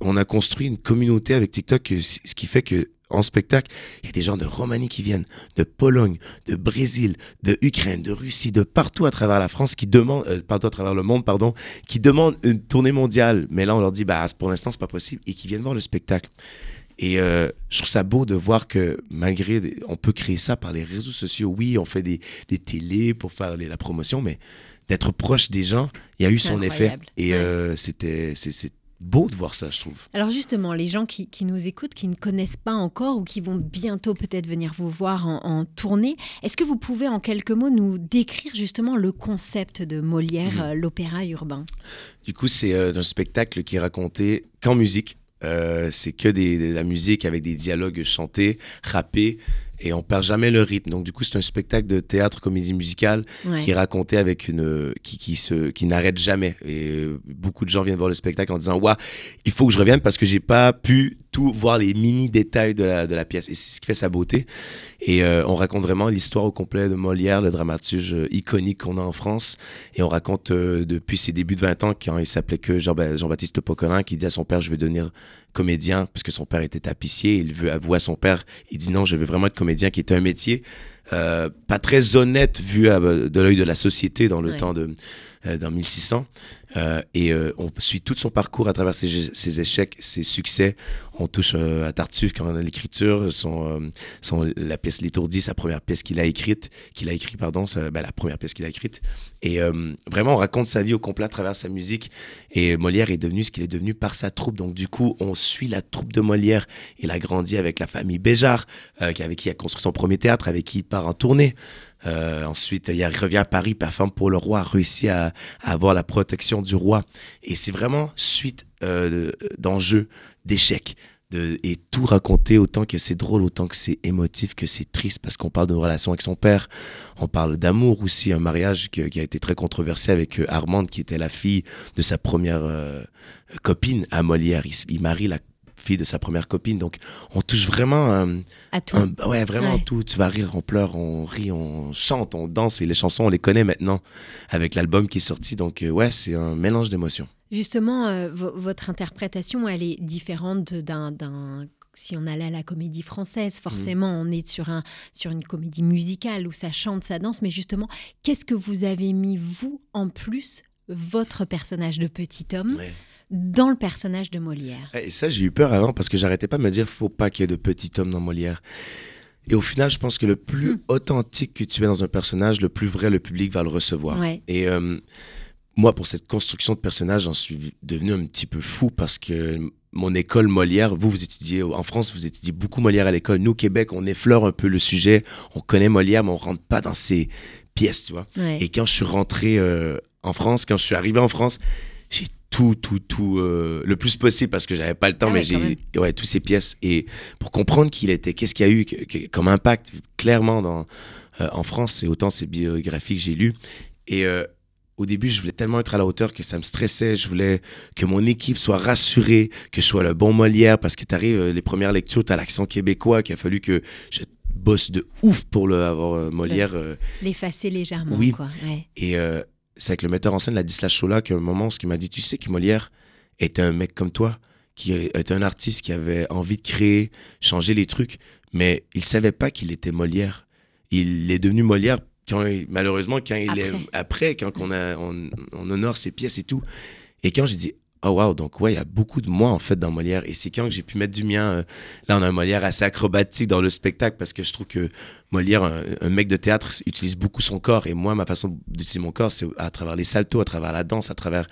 on a construit une communauté avec TikTok, que- ce qui fait que en spectacle, il y a des gens de Roumanie qui viennent, de Pologne, de Brésil, de Ukraine, de Russie, de partout à travers la France, qui demandent, euh, partout à travers le monde, pardon, qui demandent une tournée mondiale. Mais là, on leur dit, bah, pour l'instant, c'est pas possible, et qui viennent voir le spectacle. Et euh, je trouve ça beau de voir que malgré, des- on peut créer ça par les réseaux sociaux. Oui, on fait des, des télés pour faire les- la promotion, mais d'être proche des gens, il y a eu son incroyable. effet. Et Ouais. euh, c'était, c'est, c'est beau de voir ça, je trouve. Alors justement, les gens qui, qui nous écoutent, qui ne connaissent pas encore ou qui vont bientôt peut-être venir vous voir en, en tournée, est-ce que vous pouvez en quelques mots nous décrire justement le concept de Molière, Mhm. euh, l'opéra urbain? Du coup, c'est euh, un spectacle qui est raconté qu'en musique. Euh, c'est que des, de la musique avec des dialogues chantés, rappés, et on perd jamais le rythme. Donc, du coup, c'est un spectacle de théâtre, comédie musicale Ouais. qui est raconté avec une qui qui se qui n'arrête jamais. Et euh, beaucoup de gens viennent voir le spectacle en disant "Waouh, il faut que je revienne parce que j'ai pas pu tout voir les mini détails de la de la pièce." Et c'est ce qui fait sa beauté. Et euh, on raconte vraiment l'histoire au complet de Molière, le dramaturge euh, iconique qu'on a en France. Et on raconte euh, depuis ses débuts de 20 ans, quand il s'appelait que Jean- Jean-Baptiste Poquelin, qui dit à son père, je veux devenir comédien, parce que son père était tapissier. Il veut avouer à son père, il dit non, je veux vraiment être comédien, qui était un métier euh, pas très honnête vu à- de l'œil de la société dans le Ouais. temps de euh, dans 1600. Euh, et euh, on suit tout son parcours à travers ses, échecs, ses succès. On touche euh, à Tartuffe quand on a l'écriture, son, son, la pièce L'étourdi, sa première pièce qu'il a écrite, qu'il a écrit, pardon, sa- ben, la première pièce qu'il a écrite. Et vraiment, on raconte sa vie au complet à travers sa musique. Et Molière est devenu ce qu'il est devenu par sa troupe. Donc, du coup, on suit la troupe de Molière. Il a grandi avec la famille Béjart, avec qui il a construit son premier théâtre, avec qui il part en tournée. Euh, ensuite, il revient à Paris, performe pour le roi, réussit à, avoir la protection du roi. Et c'est vraiment suite euh, de- d'enjeux, d'échecs. De, et tout raconter autant que c'est drôle, autant que c'est émotif, que c'est triste parce qu'on parle d'une relation avec son père. On parle d'amour aussi, un mariage qui a été très controversé avec euh, Armande, qui était la fille de sa première copine à Molière. Il, il marie la fille de sa première copine. Donc, on touche vraiment un, À tout. un- ouais, vraiment Ouais. tout. Tu vas rire, on pleure, on rit, on chante, on danse. Et les chansons, on les connaît maintenant avec l'album qui est sorti. Donc, euh, ouais, c'est un mélange d'émotions. Justement, euh, vo- votre interprétation, elle est différente d'un, Si on allait à la comédie française, forcément, on est sur, un, sur une comédie musicale où ça chante, ça danse. Mais justement, qu'est-ce que vous avez mis, vous, en plus, votre personnage de petit homme, Ouais. Dans le personnage de Molière Et ça, j'ai eu peur avant parce que j'arrêtais pas de me dire, faut pas qu'il y ait de petit homme dans Molière. Et au final, je pense que le plus Hmm. authentique que tu es dans un personnage, le plus vrai le public va le recevoir. Ouais. Et euh, moi, pour cette construction de personnage, j'en suis devenu un petit peu fou parce que mon école Molière, vous, vous étudiez, en France, vous étudiez beaucoup Molière à l'école. Nous, au Québec, on effleure un peu le sujet. On connaît Molière, mais on rentre pas dans ses pièces, tu vois. Ouais. Et quand je suis rentré euh, en France, quand je suis arrivé en France, tout, tout, tout, euh, le plus possible parce que j'avais pas le temps, Ah mais ouais, j'ai, ouais, toutes ces pièces. Et pour comprendre qui il était, qu'est-ce qu'il y a eu que- que- comme impact, clairement, dans, euh, en France, c'est autant ces biographies que j'ai lues. Et euh, au début, je voulais tellement être à la hauteur que ça me stressait. Je voulais que mon équipe soit rassurée, que je sois le bon Molière, parce que tu arrives, les premières lectures, tu as l'accent québécois, qu'il a fallu que je bosse de ouf pour le avoir Molière. L'effacer légèrement, Oui. quoi. Ouais. et c'est avec le metteur en scène, Ladislas Chola, qu'à un moment, ce qui m'a dit, tu sais que Molière était un mec comme toi, qui était un artiste qui avait envie de créer, changer les trucs, mais il savait pas qu'il était Molière. Il est devenu Molière quand malheureusement quand il est Après. après, quand on, a, on, on honore ses pièces et tout. Et quand j'ai dit, oh wow, donc ouais, il y a beaucoup de moi en fait dans Molière. Et c'est quand que j'ai pu mettre du mien. euh, là, on a un Molière assez acrobatique dans le spectacle parce que je trouve que Molière, un, mec de théâtre, utilise beaucoup son corps. Et moi, ma façon d'utiliser mon corps, c'est à travers les saltos, à travers la danse, à travers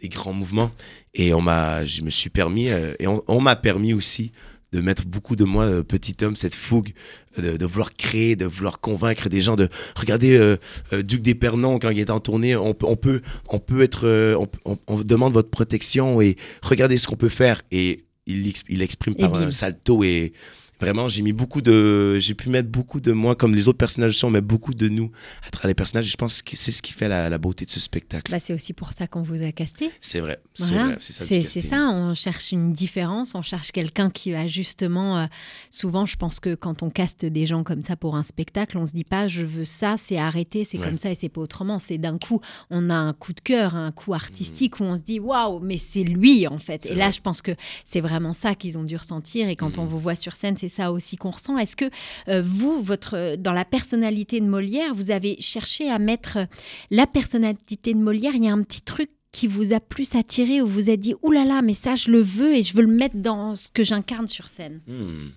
des grands mouvements. Et on m'a, je me suis permis, euh, et on m'a permis aussi de mettre beaucoup de moi, euh, petit homme, cette fougue euh, de, de vouloir créer, de vouloir convaincre des gens de regarder euh, euh, Duc d'Épernon quand il est en tournée, on, peut- on peut, on peut être, euh, on, on- on demande votre protection et regardez ce qu'on peut faire. Et il, ex- il exprime Et par un salto et vraiment j'ai mis beaucoup de, j'ai pu mettre beaucoup de moi comme les autres personnages aussi, on met beaucoup de nous à travers les personnages. Et je pense que c'est ce qui fait la, la beauté de ce spectacle. Bah, c'est aussi pour ça qu'on vous a casté. C'est vrai, c'est Voilà. vrai, c'est ça. C'est on cherche une différence, on cherche quelqu'un qui va justement. euh, souvent, je pense que quand on caste des gens comme ça pour un spectacle, on se dit pas je veux ça, c'est arrêté, c'est Ouais. comme ça et c'est pas autrement. C'est d'un coup, on a un coup de cœur, un coup artistique où on se dit waouh, mais c'est lui en fait. Et là, je pense que c'est vraiment ça qu'ils ont dû ressentir. Et quand on Mhm. vous voit sur scène, c'est ça aussi qu'on ressent. Est-ce que euh, vous, votre, dans la personnalité de Molière, vous avez cherché à mettre euh, la personnalité de Molière Il y a un petit truc qui vous a plus attiré ou vous avez dit Ouh là là, mais ça, je le veux et je veux le mettre dans ce que j'incarne sur scène Hmm.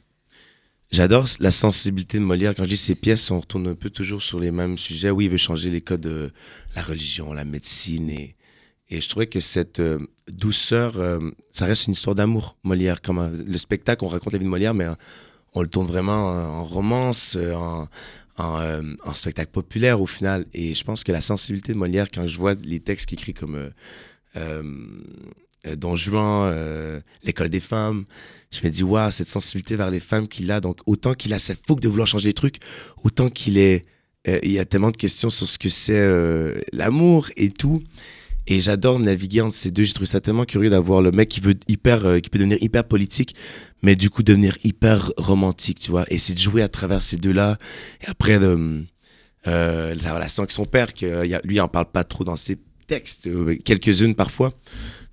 J'adore la sensibilité de Molière. Quand je dis ses pièces, on retourne un peu toujours sur les mêmes sujets. Oui, il veut changer les codes de la religion, la médecine. Et, et je trouvais que cette euh, douceur, euh, ça reste une histoire d'amour, Molière. Comme un- le spectacle, on raconte la vie de Molière, mais euh, on le tourne vraiment euh, en romance, euh, en, euh, spectacle populaire au final. Et je pense que la sensibilité de Molière, quand je vois les textes qu'il écrit comme euh, euh, euh, Don Juan, euh, l'école des femmes, je me dis, waouh, cette sensibilité vers les femmes qu'il a. Donc, autant qu'il a cette fougue de vouloir changer les trucs, autant qu'il est. euh, il y a tellement de questions sur ce que c'est euh, l'amour et tout. Et j'adore naviguer entre ces deux. J'ai trouvé ça tellement curieux d'avoir le mec qui veut hyper, euh, qui peut devenir hyper politique, mais du coup devenir hyper romantique, tu vois. Et c'est de jouer à travers ces deux-là. Et après, de, euh, la relation avec son père, que euh, lui, il en parle pas trop dans ses textes, euh, quelques-unes parfois.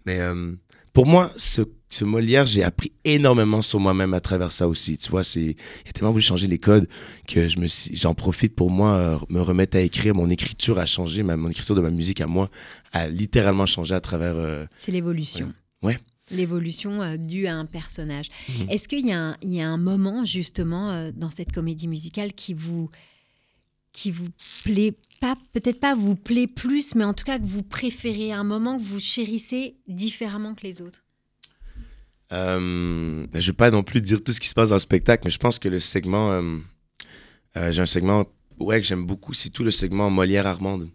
Mais euh, pour moi, ce, ce Molière, j'ai appris énormément sur moi-même à travers ça aussi. Tu vois, c'est, il a tellement voulu changer les codes que je me j'en profite pour moi, euh, me remettre à écrire. Mon écriture a changé, ma, mon écriture de ma musique à moi a littéralement changé à travers. euh, C'est l'évolution. Ouais. L'évolution euh, due à un personnage. Mhm. Est-ce qu'il y, a un- il y a un moment, justement, euh, dans cette comédie musicale qui vous, qui vous plaît pas, peut-être pas vous plaît plus, mais en tout cas que vous préférez, un moment que vous chérissez différemment que les autres? Euh, je vais pas non plus dire tout ce qui se passe dans le spectacle, mais je pense que le segment, euh, euh, j'ai un segment, ouais, que j'aime beaucoup, c'est tout le segment Molière Armande.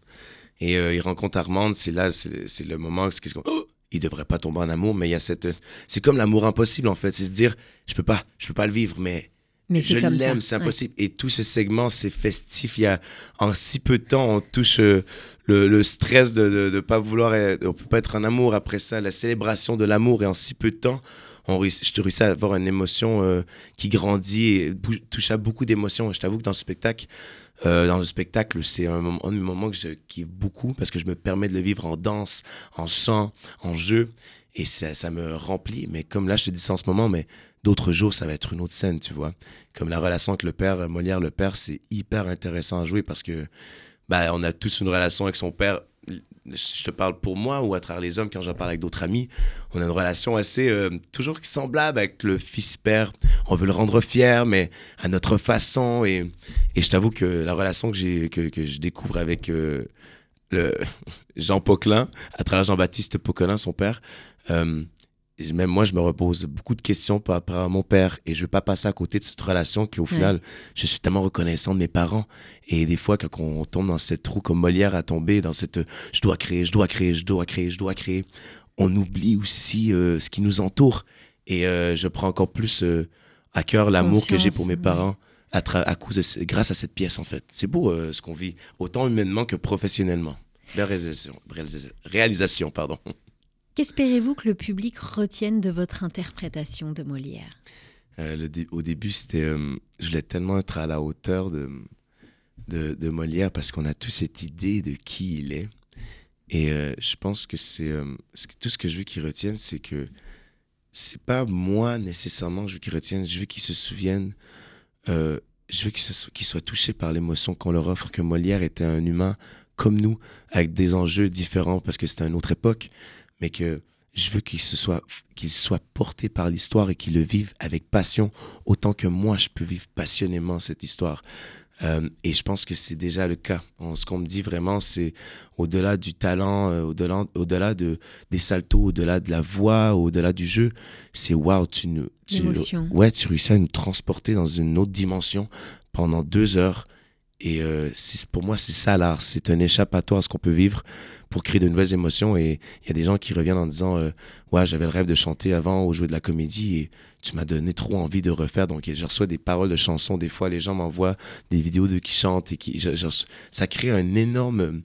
Et euh, il rencontre Armande, c'est là, c'est le moment où qu'on- oh, il devrait pas tomber en amour, mais il y a cette, c'est comme l'amour impossible en fait, c'est se dire, je peux pas, je peux pas le vivre, mais Mais je l'aime, c'est Ouais. impossible. Et tout ce segment, c'est festif. Il y a, en si peu de temps, on touche euh, le, le stress de ne pas vouloir, être- on peut pas être en amour après ça, la célébration de l'amour. Et en si peu de temps, on réussit, je te réussis à avoir une émotion euh, qui grandit et touche à beaucoup d'émotions. Je t'avoue que dans ce spectacle, euh, dans le spectacle, c'est un, moment- un des moments que je kiffe beaucoup parce que je me permets de le vivre en danse, en chant, en jeu. Et ça, ça me remplit. Mais comme là, je te dis ça en ce moment, mais d'autres jours, ça va être une autre scène, tu vois. Comme la relation avec le père, euh, Molière, le père, c'est hyper intéressant à jouer parce que bah, on a tous une relation avec son père. Je te parle pour moi ou à travers les hommes quand j'en parle avec d'autres amis. On a une relation assez euh, toujours semblable avec le fils-père. On veut le rendre fier, mais à notre façon. Et, et je t'avoue que la relation que, que, que je découvre avec euh, le <laughs> Jean Poquelin, à travers Jean-Baptiste Poquelin, son père. Même moi, je me repose beaucoup de questions par rapport à mon père et je veux pas passer à côté de cette relation qui, au final, je suis tellement reconnaissant de mes parents. Et des fois, quand on tombe dans cette trou comme Molière a tombé, dans cette je dois créer, je dois créer, je dois créer, je dois créer, on oublie aussi euh, ce qui nous entoure. Et euh, je prends encore plus euh, à cœur l'amour que j'ai pour mes parents à, cause de grâce à cette pièce, en fait. C'est beau ce qu'on vit, autant humainement que professionnellement. Réalisation pardon. Qu'espérez-vous que le public retienne de votre interprétation de Molière? Euh, au début, c'était, euh, je voulais tellement être à la hauteur de, de, Molière parce qu'on a tous cette idée de qui il est. Et euh, je pense que c'est tout ce que je veux qu'ils retiennent, c'est que c'est pas moi nécessairement que je veux qu'ils retiennent, je veux qu'ils se souviennent, je veux qu'ils soient touchés par l'émotion qu'on leur offre, que Molière était un humain comme nous, avec des enjeux différents parce que c'était une autre époque, mais que je veux qu'ils se soient, qu'ils soient portés par l'histoire et qu'ils le vivent avec passion, autant que moi je peux vivre passionnément cette histoire. Euh, et je pense que c'est déjà le cas. On- ce qu'on me dit vraiment, c'est au-delà du talent, euh, au-delà, au-delà de, des saltos, au-delà de la voix, au-delà du jeu, c'est waouh, tu nous, tu, ouais, tu réussis à nous transporter dans une autre dimension pendant deux heures. Et euh, pour moi, c'est ça l'art. C'est un échappatoire à ce qu'on peut vivre pour créer de nouvelles émotions. Et il y a des gens qui reviennent en disant euh, Ouais, j'avais le rêve de chanter avant ou jouer de la comédie et tu m'as donné trop envie de refaire. Donc, je reçois des paroles de chansons. Des fois, les gens m'envoient des vidéos d'eux qui chantent et qui. je- ça crée un énorme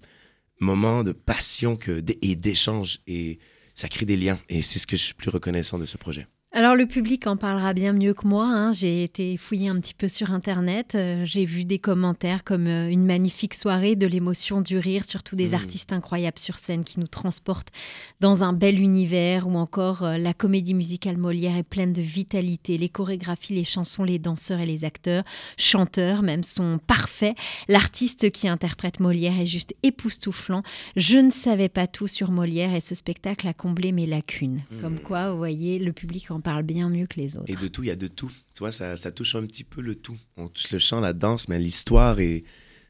moment de passion et d'échange. Et ça crée des liens. Et c'est ce que je suis plus reconnaissant de ce projet. Alors le public en parlera bien mieux que moi. hein. J'ai été fouiller un petit peu sur Internet. Euh, J'ai vu des commentaires comme euh, une magnifique soirée, de l'émotion, du rire, surtout des Mhm. artistes incroyables sur scène qui nous transportent dans un bel univers. Ou encore euh, la comédie musicale Molière est pleine de vitalité. Les chorégraphies, les chansons, les danseurs et les acteurs, chanteurs même, sont parfaits. L'artiste qui interprète Molière est juste époustouflant. Je ne savais pas tout sur Molière et ce spectacle a comblé mes lacunes. Comme quoi, vous voyez, le public en parle bien mieux que les autres. Et de tout, il y a de tout. Tu vois, ça, ça touche un petit peu le tout. On touche le chant, la danse, mais l'histoire et.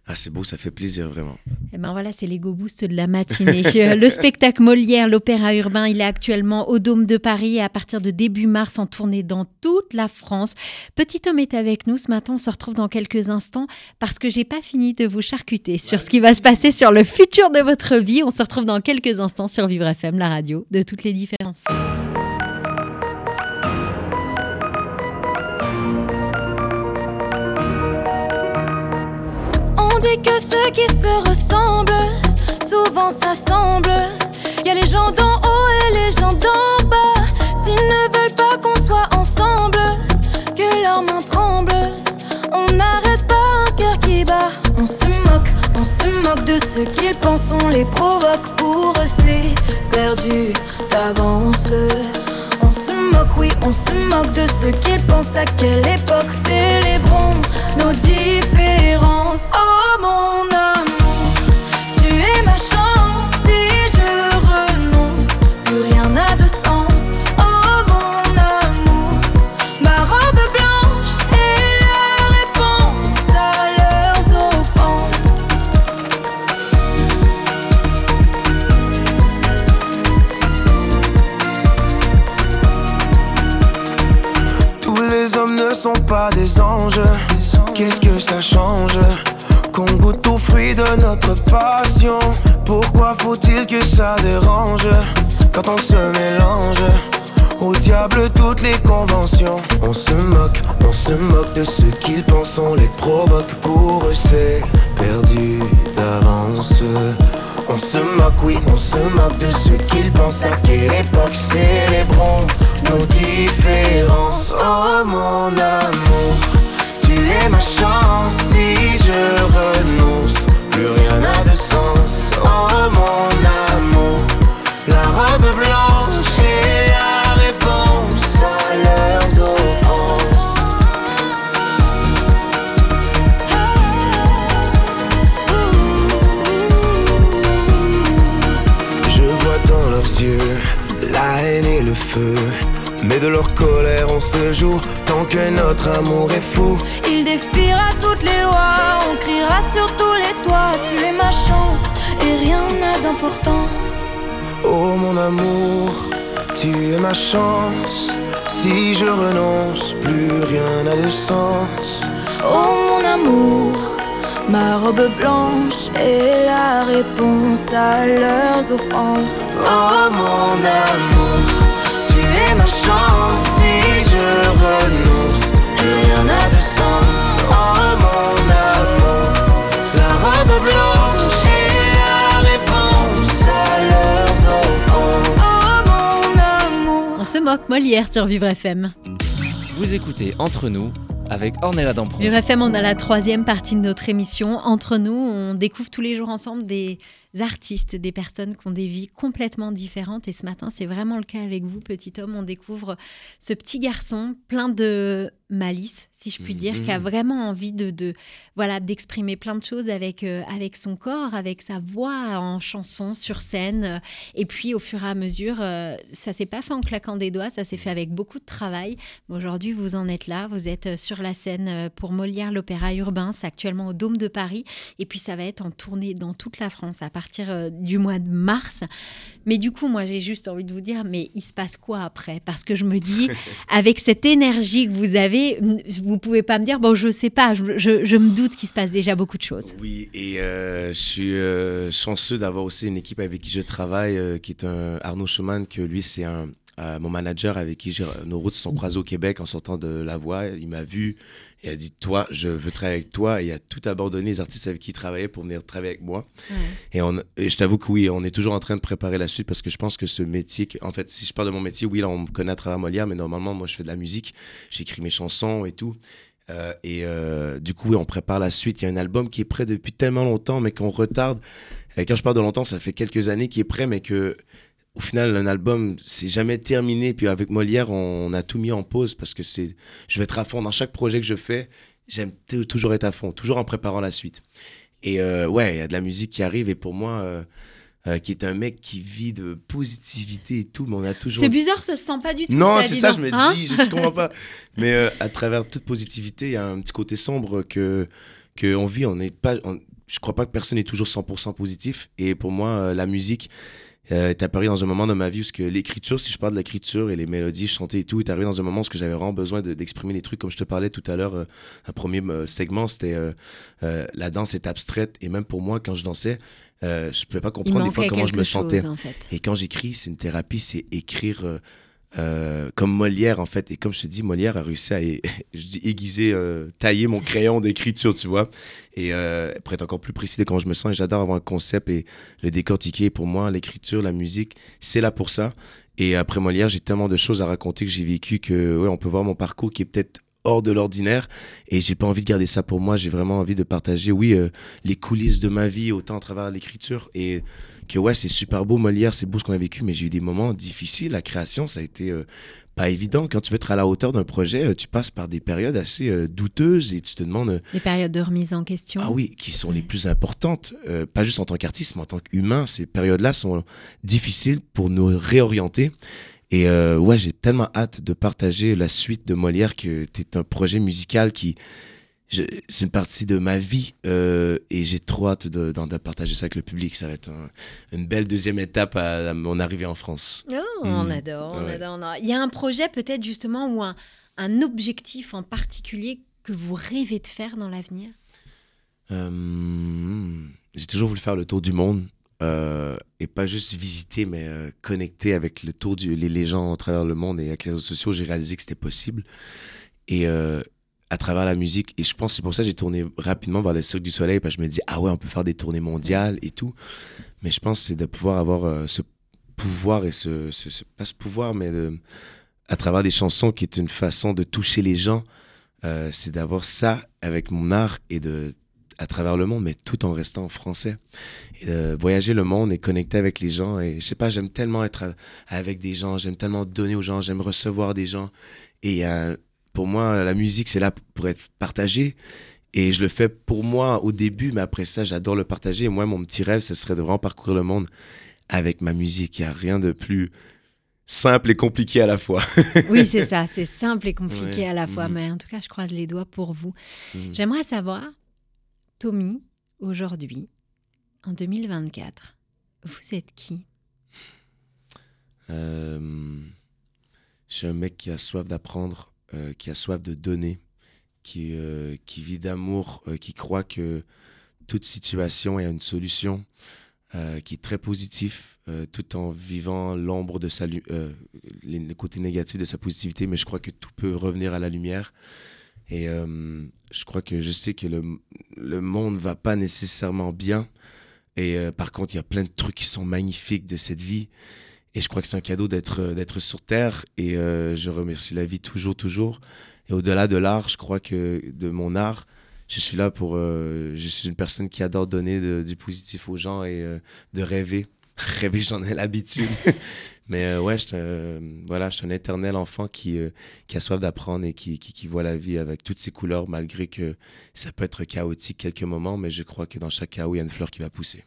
Ah, c'est beau, ça fait plaisir, vraiment. Et ben voilà, c'est l'ego boost de la matinée. <laughs> Euh, le spectacle Molière, l'opéra urbain, il est actuellement au Dôme de Paris et à partir de début mars en tournée dans toute la France. Petit homme est avec nous ce matin, on se retrouve dans quelques instants parce que j'ai pas fini de vous charcuter sur ce qui va se passer sur le futur de votre vie. On se retrouve dans quelques instants sur Vivre FM, la radio de toutes les différences. On dit que ceux qui se ressemblent, souvent s'assemblent. Y a les gens d'en haut et les gens d'en bas. S'ils ne veulent pas qu'on soit ensemble, que leurs mains tremblent. On n'arrête pas un cœur qui bat. On se moque, on se moque de ce qu'ils pensent, on les provoque. Pour eux, c'est perdu d'avance. On se moque, oui, on se moque de ce qu'ils pensent. À quelle époque célébrons nos différences? Pas des anges. Qu'est-ce que ça change Qu'on goûte aux fruits de notre passion? Pourquoi faut-il que ça dérange Quand on se mélange au diable toutes les conventions? On se moque, on se moque de ce qu'ils pensent, on les provoque. Pour eux, c'est perdu d'avance. On se moque, oui, on se moque de ce qu'ils pensent. À quelle époque célébrons nos différences? Oh mon amour, tu es ma chance. Si je renonce, plus rien n'a de sens. Oh mon amour, la robe blanche de leur colère on se joue tant que notre amour est fou. Il défiera toutes les lois, on criera sur tous les toits. Tu es ma chance et rien d'importance. Oh mon amour, tu es ma chance. Si je renonce, plus rien n'a de sens. Oh mon amour, ma robe blanche est la réponse à leurs offenses. Oh mon amour, ma chance. Si je renonce, plus rien n'a de sens. Oh mon amour, la robe blanche est la réponse à leurs offenses. Oh mon amour. On se moque Molière sur Vivre FM. Vous écoutez Entre nous avec Ornella Dampron. Vivre FM, on a la troisième partie de notre émission. Entre nous, on découvre tous les jours ensemble des artistes, des personnes qui ont des vies complètement différentes. Et ce matin, c'est vraiment le cas avec vous, petit homme. On découvre ce petit garçon plein de malice, si je puis dire, qui a Mhm. vraiment envie de, de voilà d'exprimer plein de choses avec euh, avec son corps, avec sa voix en chanson sur scène. Et puis au fur et à mesure, euh, ça s'est pas fait en claquant des doigts, ça s'est fait avec beaucoup de travail. Aujourd'hui, vous en êtes là, vous êtes euh, sur la scène euh, pour Molière l'Opéra Urbain, c'est actuellement au Dôme de Paris, et puis ça va être en tournée dans toute la France à partir euh, du mois de mars. Mais du coup, moi, j'ai juste envie de vous dire, mais il se passe quoi après? Parce que je me dis, <laughs> avec cette énergie que vous avez, vous pouvez pas me dire, bon, je sais pas, je, je- je me doute qu'il se passe déjà beaucoup de choses. Oui, et euh, je suis euh, chanceux d'avoir aussi une équipe avec qui je travaille, euh, qui est un Arnaud Schumann, que lui, c'est un, euh, mon manager avec qui nos routes sont croisées au Québec en sortant de la voix. Il m'a vu et a dit Toi, je veux travailler avec toi. Et il a tout abandonné les artistes avec qui il travaillait pour venir travailler avec moi. Et, on, et je t'avoue que oui, on est toujours en train de préparer la suite parce que je pense que ce métier, en fait, si je parle de mon métier, oui, là, on me connaît à travers Molière, mais normalement, moi, je fais de la musique, j'écris mes chansons et tout. Euh, et euh, du coup, oui, on prépare la suite. Il y a un album qui est prêt depuis tellement longtemps, mais qu'on retarde. Et quand je parle de longtemps, ça fait quelques années qu'il est prêt, mais que au final, un album, c'est jamais terminé. Puis avec Molière, on, on a tout mis en pause parce que c'est, je vais être à fond dans chaque projet que je fais. J'aime toujours être à fond, toujours en préparant la suite. Et euh, ouais, il y a de la musique qui arrive. Et pour moi, euh, euh, qui est un mec qui vit de positivité et tout, mais on a toujours. C'est bizarre, ça se sent pas du tout. Non, c'est ça, je me hein dis, je ne comprends pas. <laughs> Mais à travers toute positivité, il y a un petit côté sombre que, que on vit. On n'est pas, on- je crois pas que personne n'est toujours 100% positif. Et pour moi, la musique euh, est apparue dans un moment de ma vie où ce que l'écriture, si je parle de l'écriture et les mélodies chantées et tout, est arrivé dans un moment où ce que j'avais vraiment besoin de- d'exprimer les trucs. Comme je te parlais tout à l'heure, euh, un premier euh, segment, c'était euh, la danse est abstraite. Et même pour moi, quand je dansais, euh, je pouvais pas comprendre des fois comment je me chose, sentais. en fait. Et quand j'écris, c'est une thérapie, c'est écrire euh, comme Molière, en fait. Et comme je te dis, Molière a réussi à <laughs> aiguiser, euh, tailler mon crayon d'écriture, tu vois. Et euh, pour être encore plus précis de comment je me sens, j'adore avoir un concept et le décortiquer. Pour moi, l'écriture, la musique, c'est là pour ça. Et après Molière, j'ai tellement de choses à raconter que j'ai vécu que, ouais, on peut voir mon parcours qui est peut-être hors de l'ordinaire et j'ai pas envie de garder ça pour moi j'ai vraiment envie de partager oui euh, les coulisses de ma vie autant à travers l'écriture et que ouais c'est super beau Molière c'est beau ce qu'on a vécu mais j'ai eu des moments difficiles la création ça a été euh, pas évident quand tu veux être à la hauteur d'un projet euh, tu passes par des périodes assez euh, douteuses et tu te demandes euh, Les périodes de remise en question. ah oui, qui sont les plus importantes, pas juste en tant qu'artiste, mais en tant qu'humain. Ces périodes-là sont difficiles pour nous réorienter. Et ouais, j'ai tellement hâte de partager la suite de Molière que c'est un projet musical qui. C'est une partie de ma vie euh, et j'ai trop hâte de, partager ça avec le public. Ça va être un- une belle deuxième étape à, à mon arrivée en France. Oh, on Mm. adore, on Ouais. adore, on. Il y a un projet peut-être justement ou un, un objectif en particulier que vous rêvez de faire dans l'avenir? Euh, j'ai toujours voulu faire le tour du monde. euh, et pas juste visiter, mais connecter avec le tour du, les, les gens à travers le monde et avec les réseaux sociaux, j'ai réalisé que c'était possible. Et euh, à travers la musique, et je pense que c'est pour ça que j'ai tourné rapidement vers le Cirque du Soleil, parce que je me dis, ah ouais, on peut faire des tournées mondiales et tout. Mais je pense que c'est de pouvoir avoir euh, ce pouvoir et ce, ce, pas ce pouvoir, mais à travers des chansons qui est une façon de toucher les gens, euh, c'est d'avoir ça avec mon art et de à travers le monde, mais tout en restant français. Voyager le monde et connecter avec les gens. Et je sais pas, j'aime tellement être à- avec des gens, j'aime tellement donner aux gens, j'aime recevoir des gens. Et euh, pour moi, la musique, c'est là pour être partagée. Et je le fais pour moi au début, mais après ça, j'adore le partager. Et moi, mon petit rêve, ce serait de vraiment parcourir le monde avec ma musique. Il n'y a rien de plus simple et compliqué à la fois. <laughs> Oui, c'est ça, c'est simple et compliqué Ouais, à la fois, mhm. mais en tout cas, je croise les doigts pour vous. Mhm. J'aimerais savoir, Tommy, aujourd'hui, en 2024, Vous êtes qui? Euh, je suis un mec qui a soif d'apprendre, euh, qui a soif de donner, qui, euh, qui vit d'amour, euh, qui croit que toute situation a une solution, qui est très positif, tout en vivant l'ombre de sa les côtés négatifs de sa positivité, mais je crois que tout peut revenir à la lumière. Et je crois que je sais que le, le monde va pas nécessairement bien. Et par contre, il y a plein de trucs qui sont magnifiques de cette vie. Et je crois que c'est un cadeau d'être euh, sur Terre. Et euh, je remercie la vie toujours, toujours. Et au-delà de l'art, je crois que de mon art, je suis là pour... euh, je suis une personne qui adore donner de- du positif aux gens et de rêver. <laughs> rêver, j'en ai l'habitude. <laughs> Mais ouais, je voilà, je suis un éternel enfant qui, qui a soif d'apprendre et qui, qui, qui voit la vie avec toutes ses couleurs, malgré que ça peut être chaotique quelques moments. Mais je crois que dans chaque chaos, il y a une fleur qui va pousser.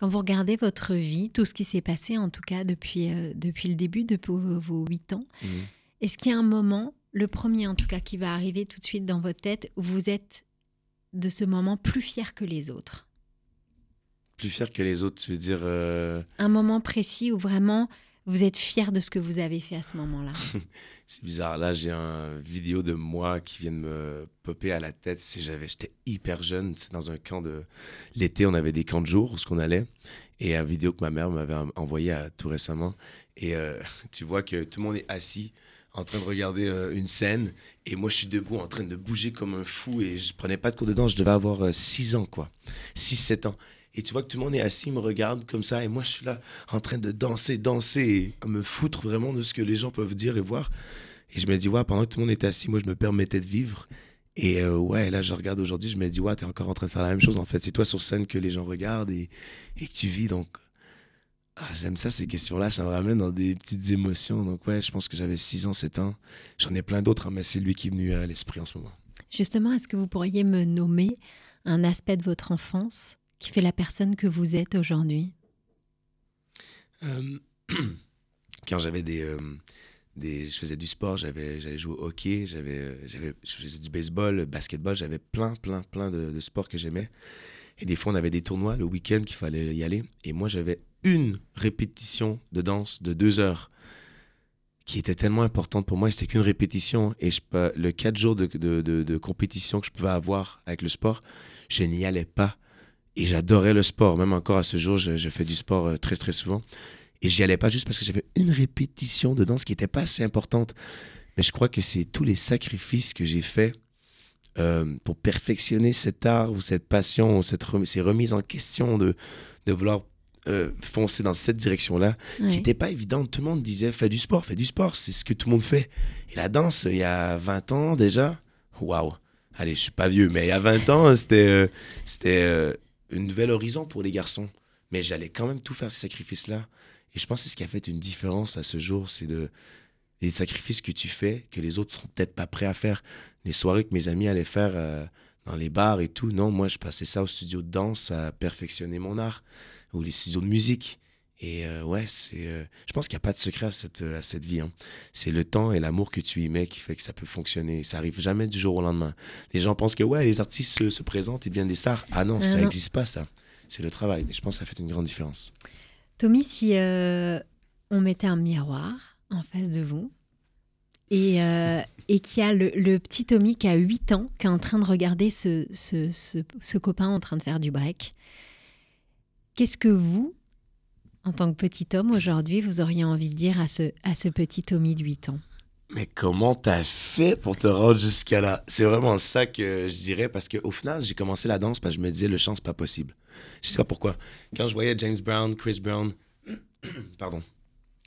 Quand vous regardez votre vie, tout ce qui s'est passé, en tout cas depuis, euh, depuis le début, depuis vos, vos 8 ans, est-ce qu'il y a un moment, le premier en tout cas, qui va arriver tout de suite dans votre tête, où vous êtes de ce moment plus fier que les autres? Plus fier que les autres, tu veux dire... euh, Un moment précis où vraiment vous êtes fier de ce que vous avez fait à ce moment-là? <laughs> C'est bizarre. Là, j'ai un vidéo de moi qui vient de me popper à la tête. C'est j'avais, j'étais hyper jeune. C'est dans un camp de l'été. On avait des camps de jour où ce qu'on allait. Et une vidéo que ma mère m'avait en- envoyée à- tout récemment. Et euh, <laughs> tu vois que tout le monde est assis en train de regarder euh, une scène. Et moi, je suis debout en train de bouger comme un fou. Et je prenais pas de cours de danse. Je devais avoir 6 ans, quoi. 6-7 ans. Et tu vois que tout le monde est assis, me regarde comme ça. Et moi, je suis là en train de danser, danser et me foutre vraiment de ce que les gens peuvent dire et voir. Et je me dis, ouais, pendant que tout le monde était assis, moi, je me permettais de vivre. Et euh, ouais, là, je regarde aujourd'hui, je me dis, ouais, t'es encore en train de faire la même chose, en fait. C'est toi sur scène que les gens regardent et, et que tu vis. Donc, ah, j'aime ça, ces questions-là. Ça me ramène dans des petites émotions. Donc, ouais, je pense que j'avais 6 ans, 7 ans. J'en ai plein d'autres, hein, mais c'est lui qui est venu à l'esprit en ce moment. Justement, est-ce que vous pourriez me nommer un aspect de votre enfance qui fait la personne que vous êtes aujourd'hui? Euh, <clears throat> quand j'avais des, euh, des. Je faisais du sport, j'avais j'avais joué au hockey, j'avais, j'avais, je faisais du baseball, basketball, j'avais plein, plein, plein de, sports que j'aimais. Et des fois, on avait des tournois le week-end qu'il fallait y aller. Et moi, j'avais une répétition de danse de deux heures qui était tellement importante pour moi. C'était qu'une répétition. Et le quatre jours de compétition que je pouvais avoir avec le sport, je n'y allais pas. Et j'adorais le sport. Même encore à ce jour, je, je fais du sport euh, très, très souvent. Et j'y allais pas juste parce que j'avais une répétition de danse qui n'était pas assez importante. Mais je crois que c'est tous les sacrifices que j'ai faits euh, pour perfectionner cet art ou cette passion ou cette rem- ces remises en question de, de vouloir euh, foncer dans cette direction-là qui n'était pas évidente. Tout le monde disait fais du sport, fais du sport, c'est ce que tout le monde fait. Et la danse, il y a 20 ans déjà, waouh! Allez, je suis pas vieux, mais il y a 20 ans, c'était euh, c'était un nouvel horizon pour les garçons. Mais j'allais quand même tout faire ces sacrifices-là. Et je pense que c'est ce qui a fait une différence à ce jour, c'est de les sacrifices que tu fais, que les autres sont peut-être pas prêts à faire. Les soirées que mes amis allaient faire euh, dans les bars et tout, non, moi je passais ça au studio de danse à perfectionner mon art, ou les studios de musique. Et euh, ouais, c'est, euh, je pense qu'il n'y a pas de secret à cette, à cette vie. hein. C'est le temps et l'amour que tu y mets qui fait que ça peut fonctionner. Ça arrive jamais du jour au lendemain. Les gens pensent que ouais, les artistes se, se présentent et deviennent des stars. Ah non, Ah ça n'existe pas ça. C'est le travail. Mais je pense que ça fait une grande différence. Tommy, si euh, on mettait un miroir en face de vous et, euh, et qu'il y a le, le petit Tommy qui a 8 ans, qui est en train de regarder ce, ce, ce- ce copain en train de faire du break, qu'est-ce que vous, en tant que petit homme aujourd'hui, vous auriez envie de dire à ce, à ce petit Tommy de 8 ans Mais comment t'as fait pour te rendre jusqu'à là? C'est vraiment ça que je dirais parce qu'au final, j'ai commencé la danse parce que je me disais le chant c'est pas possible. Je sais pas pourquoi. Quand je voyais James Brown, Chris Brown, <clears throat> pardon,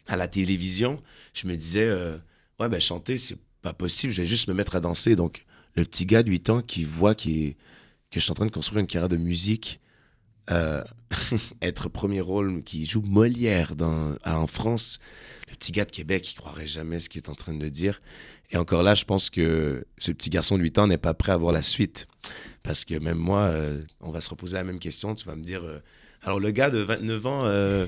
à la télévision, je me disais euh, ouais ben chanter c'est pas possible, je vais juste me mettre à danser. Donc le petit gars de 8 ans qui voit qui que je suis en train de construire une carrière de musique, euh, <laughs> être premier rôle qui joue Molière dans, en France, le petit gars de Québec, il croirait jamais ce qu'il est en train de dire. Et encore là, je pense que ce petit garçon de 8 ans n'est pas prêt à voir la suite. Parce que même moi, euh, on va se reposer la même question. Tu vas me dire, euh, alors le gars de 29 ans,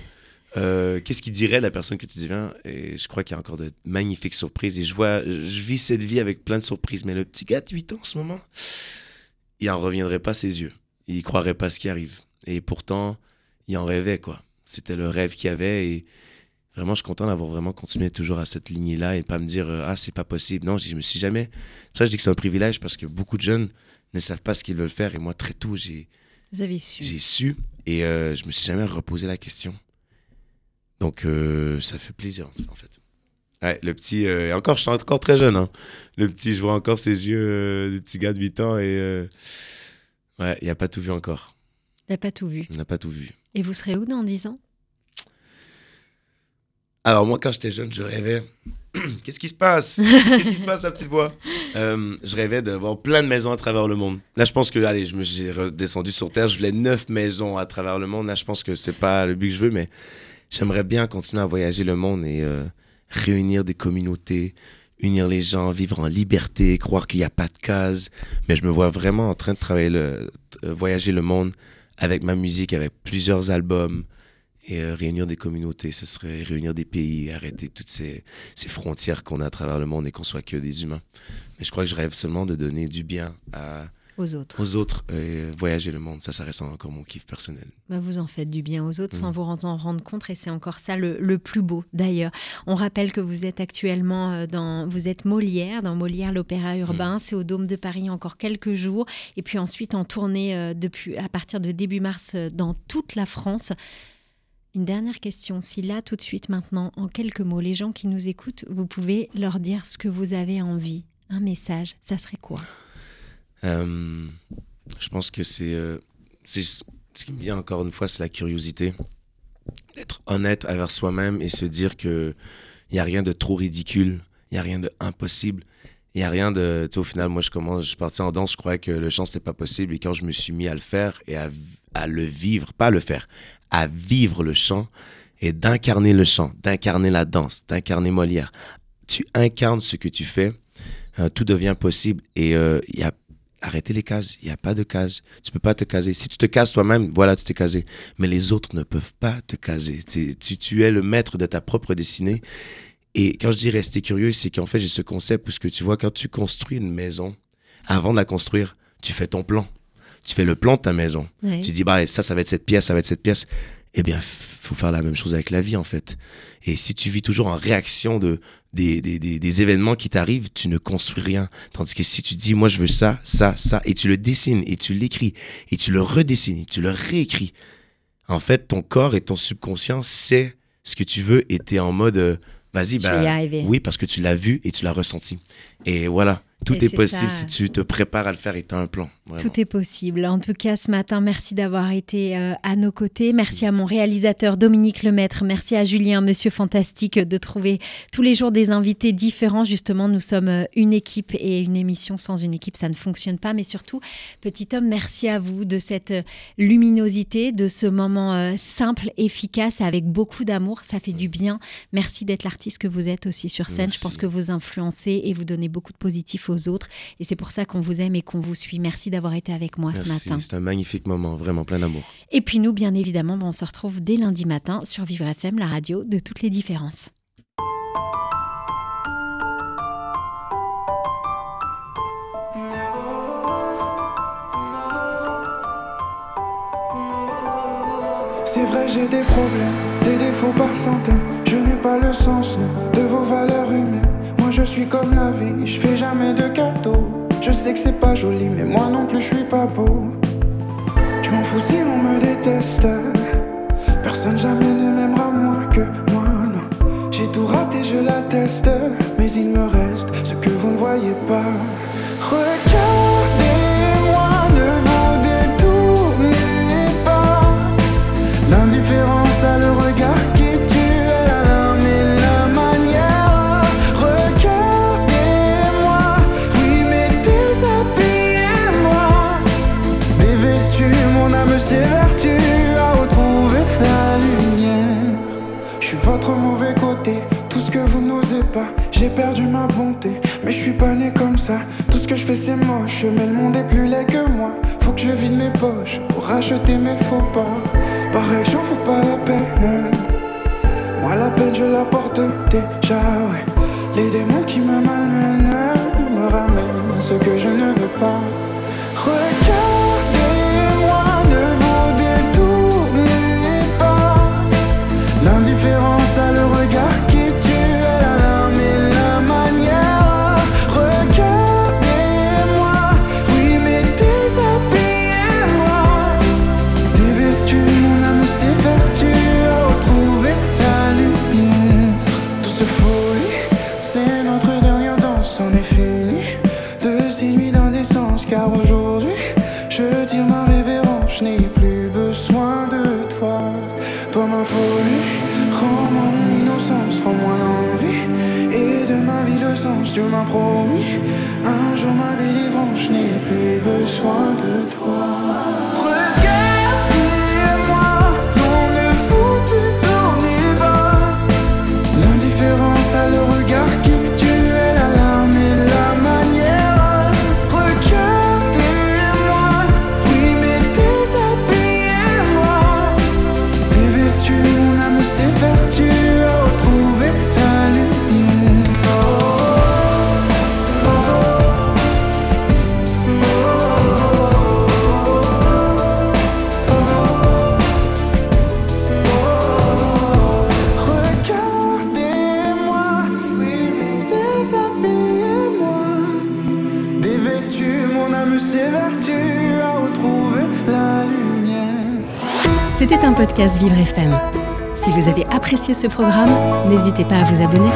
qu'est-ce qu'il dirait de la personne que tu deviens? Et je crois qu'il y a encore de magnifiques surprises. Et je vois, je vis cette vie avec plein de surprises. Mais le petit gars de 8 ans en ce moment, il en reviendrait pas ses yeux. Il croirait pas ce qui arrive. Et pourtant, il en rêvait, quoi. C'était le rêve qu'il avait et vraiment, je suis content d'avoir vraiment continué toujours à cette lignée-là et pas me dire, euh, ah, c'est pas possible. Non, je me suis jamais. C'est ça, je dis que c'est un privilège parce que beaucoup de jeunes ne savent pas ce qu'ils veulent faire et moi, très tôt, j'ai Vous avez su. j'ai su et euh, je me suis jamais reposé la question. Donc, euh, ça fait plaisir, en fait. Ouais, le petit, euh, et encore, je suis encore très jeune. Hein. Le petit, je vois encore ses yeux du petit gars de 8 ans et. ouais, il n'a pas tout vu encore. N'a pas tout vu. N'a pas tout vu. Et vous serez où dans 10 ans? Alors, moi, quand j'étais jeune, je rêvais. <clears throat> Qu'est-ce qui se passe? Qu'est-ce qui se passe, la petite voix? Euh, Je rêvais d'avoir plein de maisons à travers le monde. Là, je pense que, allez, je me suis redescendu sur Terre. Je voulais neuf maisons à travers le monde. Là, je pense que c'est pas le but que je veux, mais j'aimerais bien continuer à voyager le monde et euh, réunir des communautés, unir les gens, vivre en liberté, croire qu'il n'y a pas de cases. Mais je me vois vraiment en train de travailler, le, euh, voyager le monde avec ma musique, avec plusieurs albums et euh, réunir des communautés. Ce serait réunir des pays, arrêter toutes ces, ces frontières qu'on a à travers le monde et qu'on soit que des humains. Mais je crois que je rêve seulement de donner du bien à, aux autres aux autres et voyager le monde. Ça, ça reste encore mon kiff personnel. Bah, Vous en faites du bien aux autres sans Mm. vous en rendre compte et c'est encore ça le, le plus beau d'ailleurs. On rappelle que vous êtes actuellement euh, dans, vous êtes Molière, dans Molière l'Opéra Urbain, c'est au Dôme de Paris encore quelques jours et puis ensuite en tournée euh, depuis, à partir de début mars euh, dans toute la France. Une dernière question, si là tout de suite maintenant, en quelques mots, les gens qui nous écoutent, vous pouvez leur dire ce que vous avez envie, un message, ça serait quoi? Euh, je pense que c'est euh, ce qui me vient encore une fois, c'est la curiosité. D'être honnête envers soi-même et se dire que il y a rien de trop ridicule, il y a rien de impossible, il y a rien de. Tu au final, moi, je commence, je suis en danse, je croyais que le chant c'était pas possible et quand je me suis mis à le faire et à, à le vivre, pas le faire, à vivre le chant et d'incarner le chant, d'incarner la danse, d'incarner Molière. Tu incarnes ce que tu fais, euh, tout devient possible et euh, il y a arrêtez les cases. Il n'y a pas de cases. Tu peux pas te caser. Si tu te cases toi-même, voilà, tu t'es casé. Mais les autres ne peuvent pas te caser. Tu, tu, tu es le maître de ta propre destinée. Et quand je dis rester curieux, c'est qu'en fait, j'ai ce concept où ce que tu vois, quand tu construis une maison, avant de la construire, tu fais ton plan. Tu fais le plan de ta maison. Ouais. Tu dis, bah, ça, ça va être cette pièce, ça va être cette pièce. Eh bien, faut faire la même chose avec la vie, en fait. Et si tu vis toujours en réaction de, des, des, des, des événements qui t'arrivent, tu ne construis rien. Tandis que si tu dis, moi, je veux ça, ça, ça, et tu le dessines, et tu l'écris, et tu le redessines, et tu le réécris, en fait, ton corps et ton subconscient sait ce que tu veux, et tu es en mode, euh, vas-y, bah, oui, parce que tu l'as vu et tu l'as ressenti. Et voilà, tout Et est possible ça. si tu te prépares à le faire et tu as un plan. vraiment. Tout est possible. En tout cas, ce matin, merci d'avoir été euh, à nos côtés. Merci à mon réalisateur Dominique Lemaître. Merci à Julien, monsieur fantastique, de trouver tous les jours des invités différents. Justement, nous sommes euh, une équipe et une émission sans une équipe, ça ne fonctionne pas. Mais surtout, petit homme, merci à vous de cette euh, luminosité, de ce moment euh, simple, efficace, avec beaucoup d'amour. Ça fait du bien. Merci d'être l'artiste que vous êtes aussi sur scène. Je pense que vous influencez et vous donnez beaucoup de positif aux autres. Et c'est pour ça qu'on vous aime et qu'on vous suit. Merci d'avoir été avec moi ce matin. c'est un magnifique moment, vraiment plein d'amour. Et puis nous, bien évidemment, on se retrouve dès lundi matin sur Vivre FM, la radio de toutes les différences. C'est vrai, j'ai des problèmes, des défauts par centaines. Je n'ai pas le sens de vos valeurs humaines. Moi, je suis comme la vie, je fais jamais de cadeaux. Je sais que c'est pas joli, mais moi non plus, je suis pas beau. Je m'en fous si on me déteste. Personne jamais ne m'aimera moins que moi, non. J'ai tout raté, je l'atteste. Mais il me reste ce que vous ne voyez pas. Regardez-moi, J'ai perdu ma bonté, mais je suis pas né comme ça. Tout ce que je fais c'est moche, mais le monde est plus laid que moi. Faut que je vide mes poches pour racheter mes faux pas. Pareil, j'en fous pas la peine. Moi la peine je la porte déjà, ouais. Les démons qui me malmènent Vivre FM. Si vous avez apprécié ce programme, n'hésitez pas à vous abonner.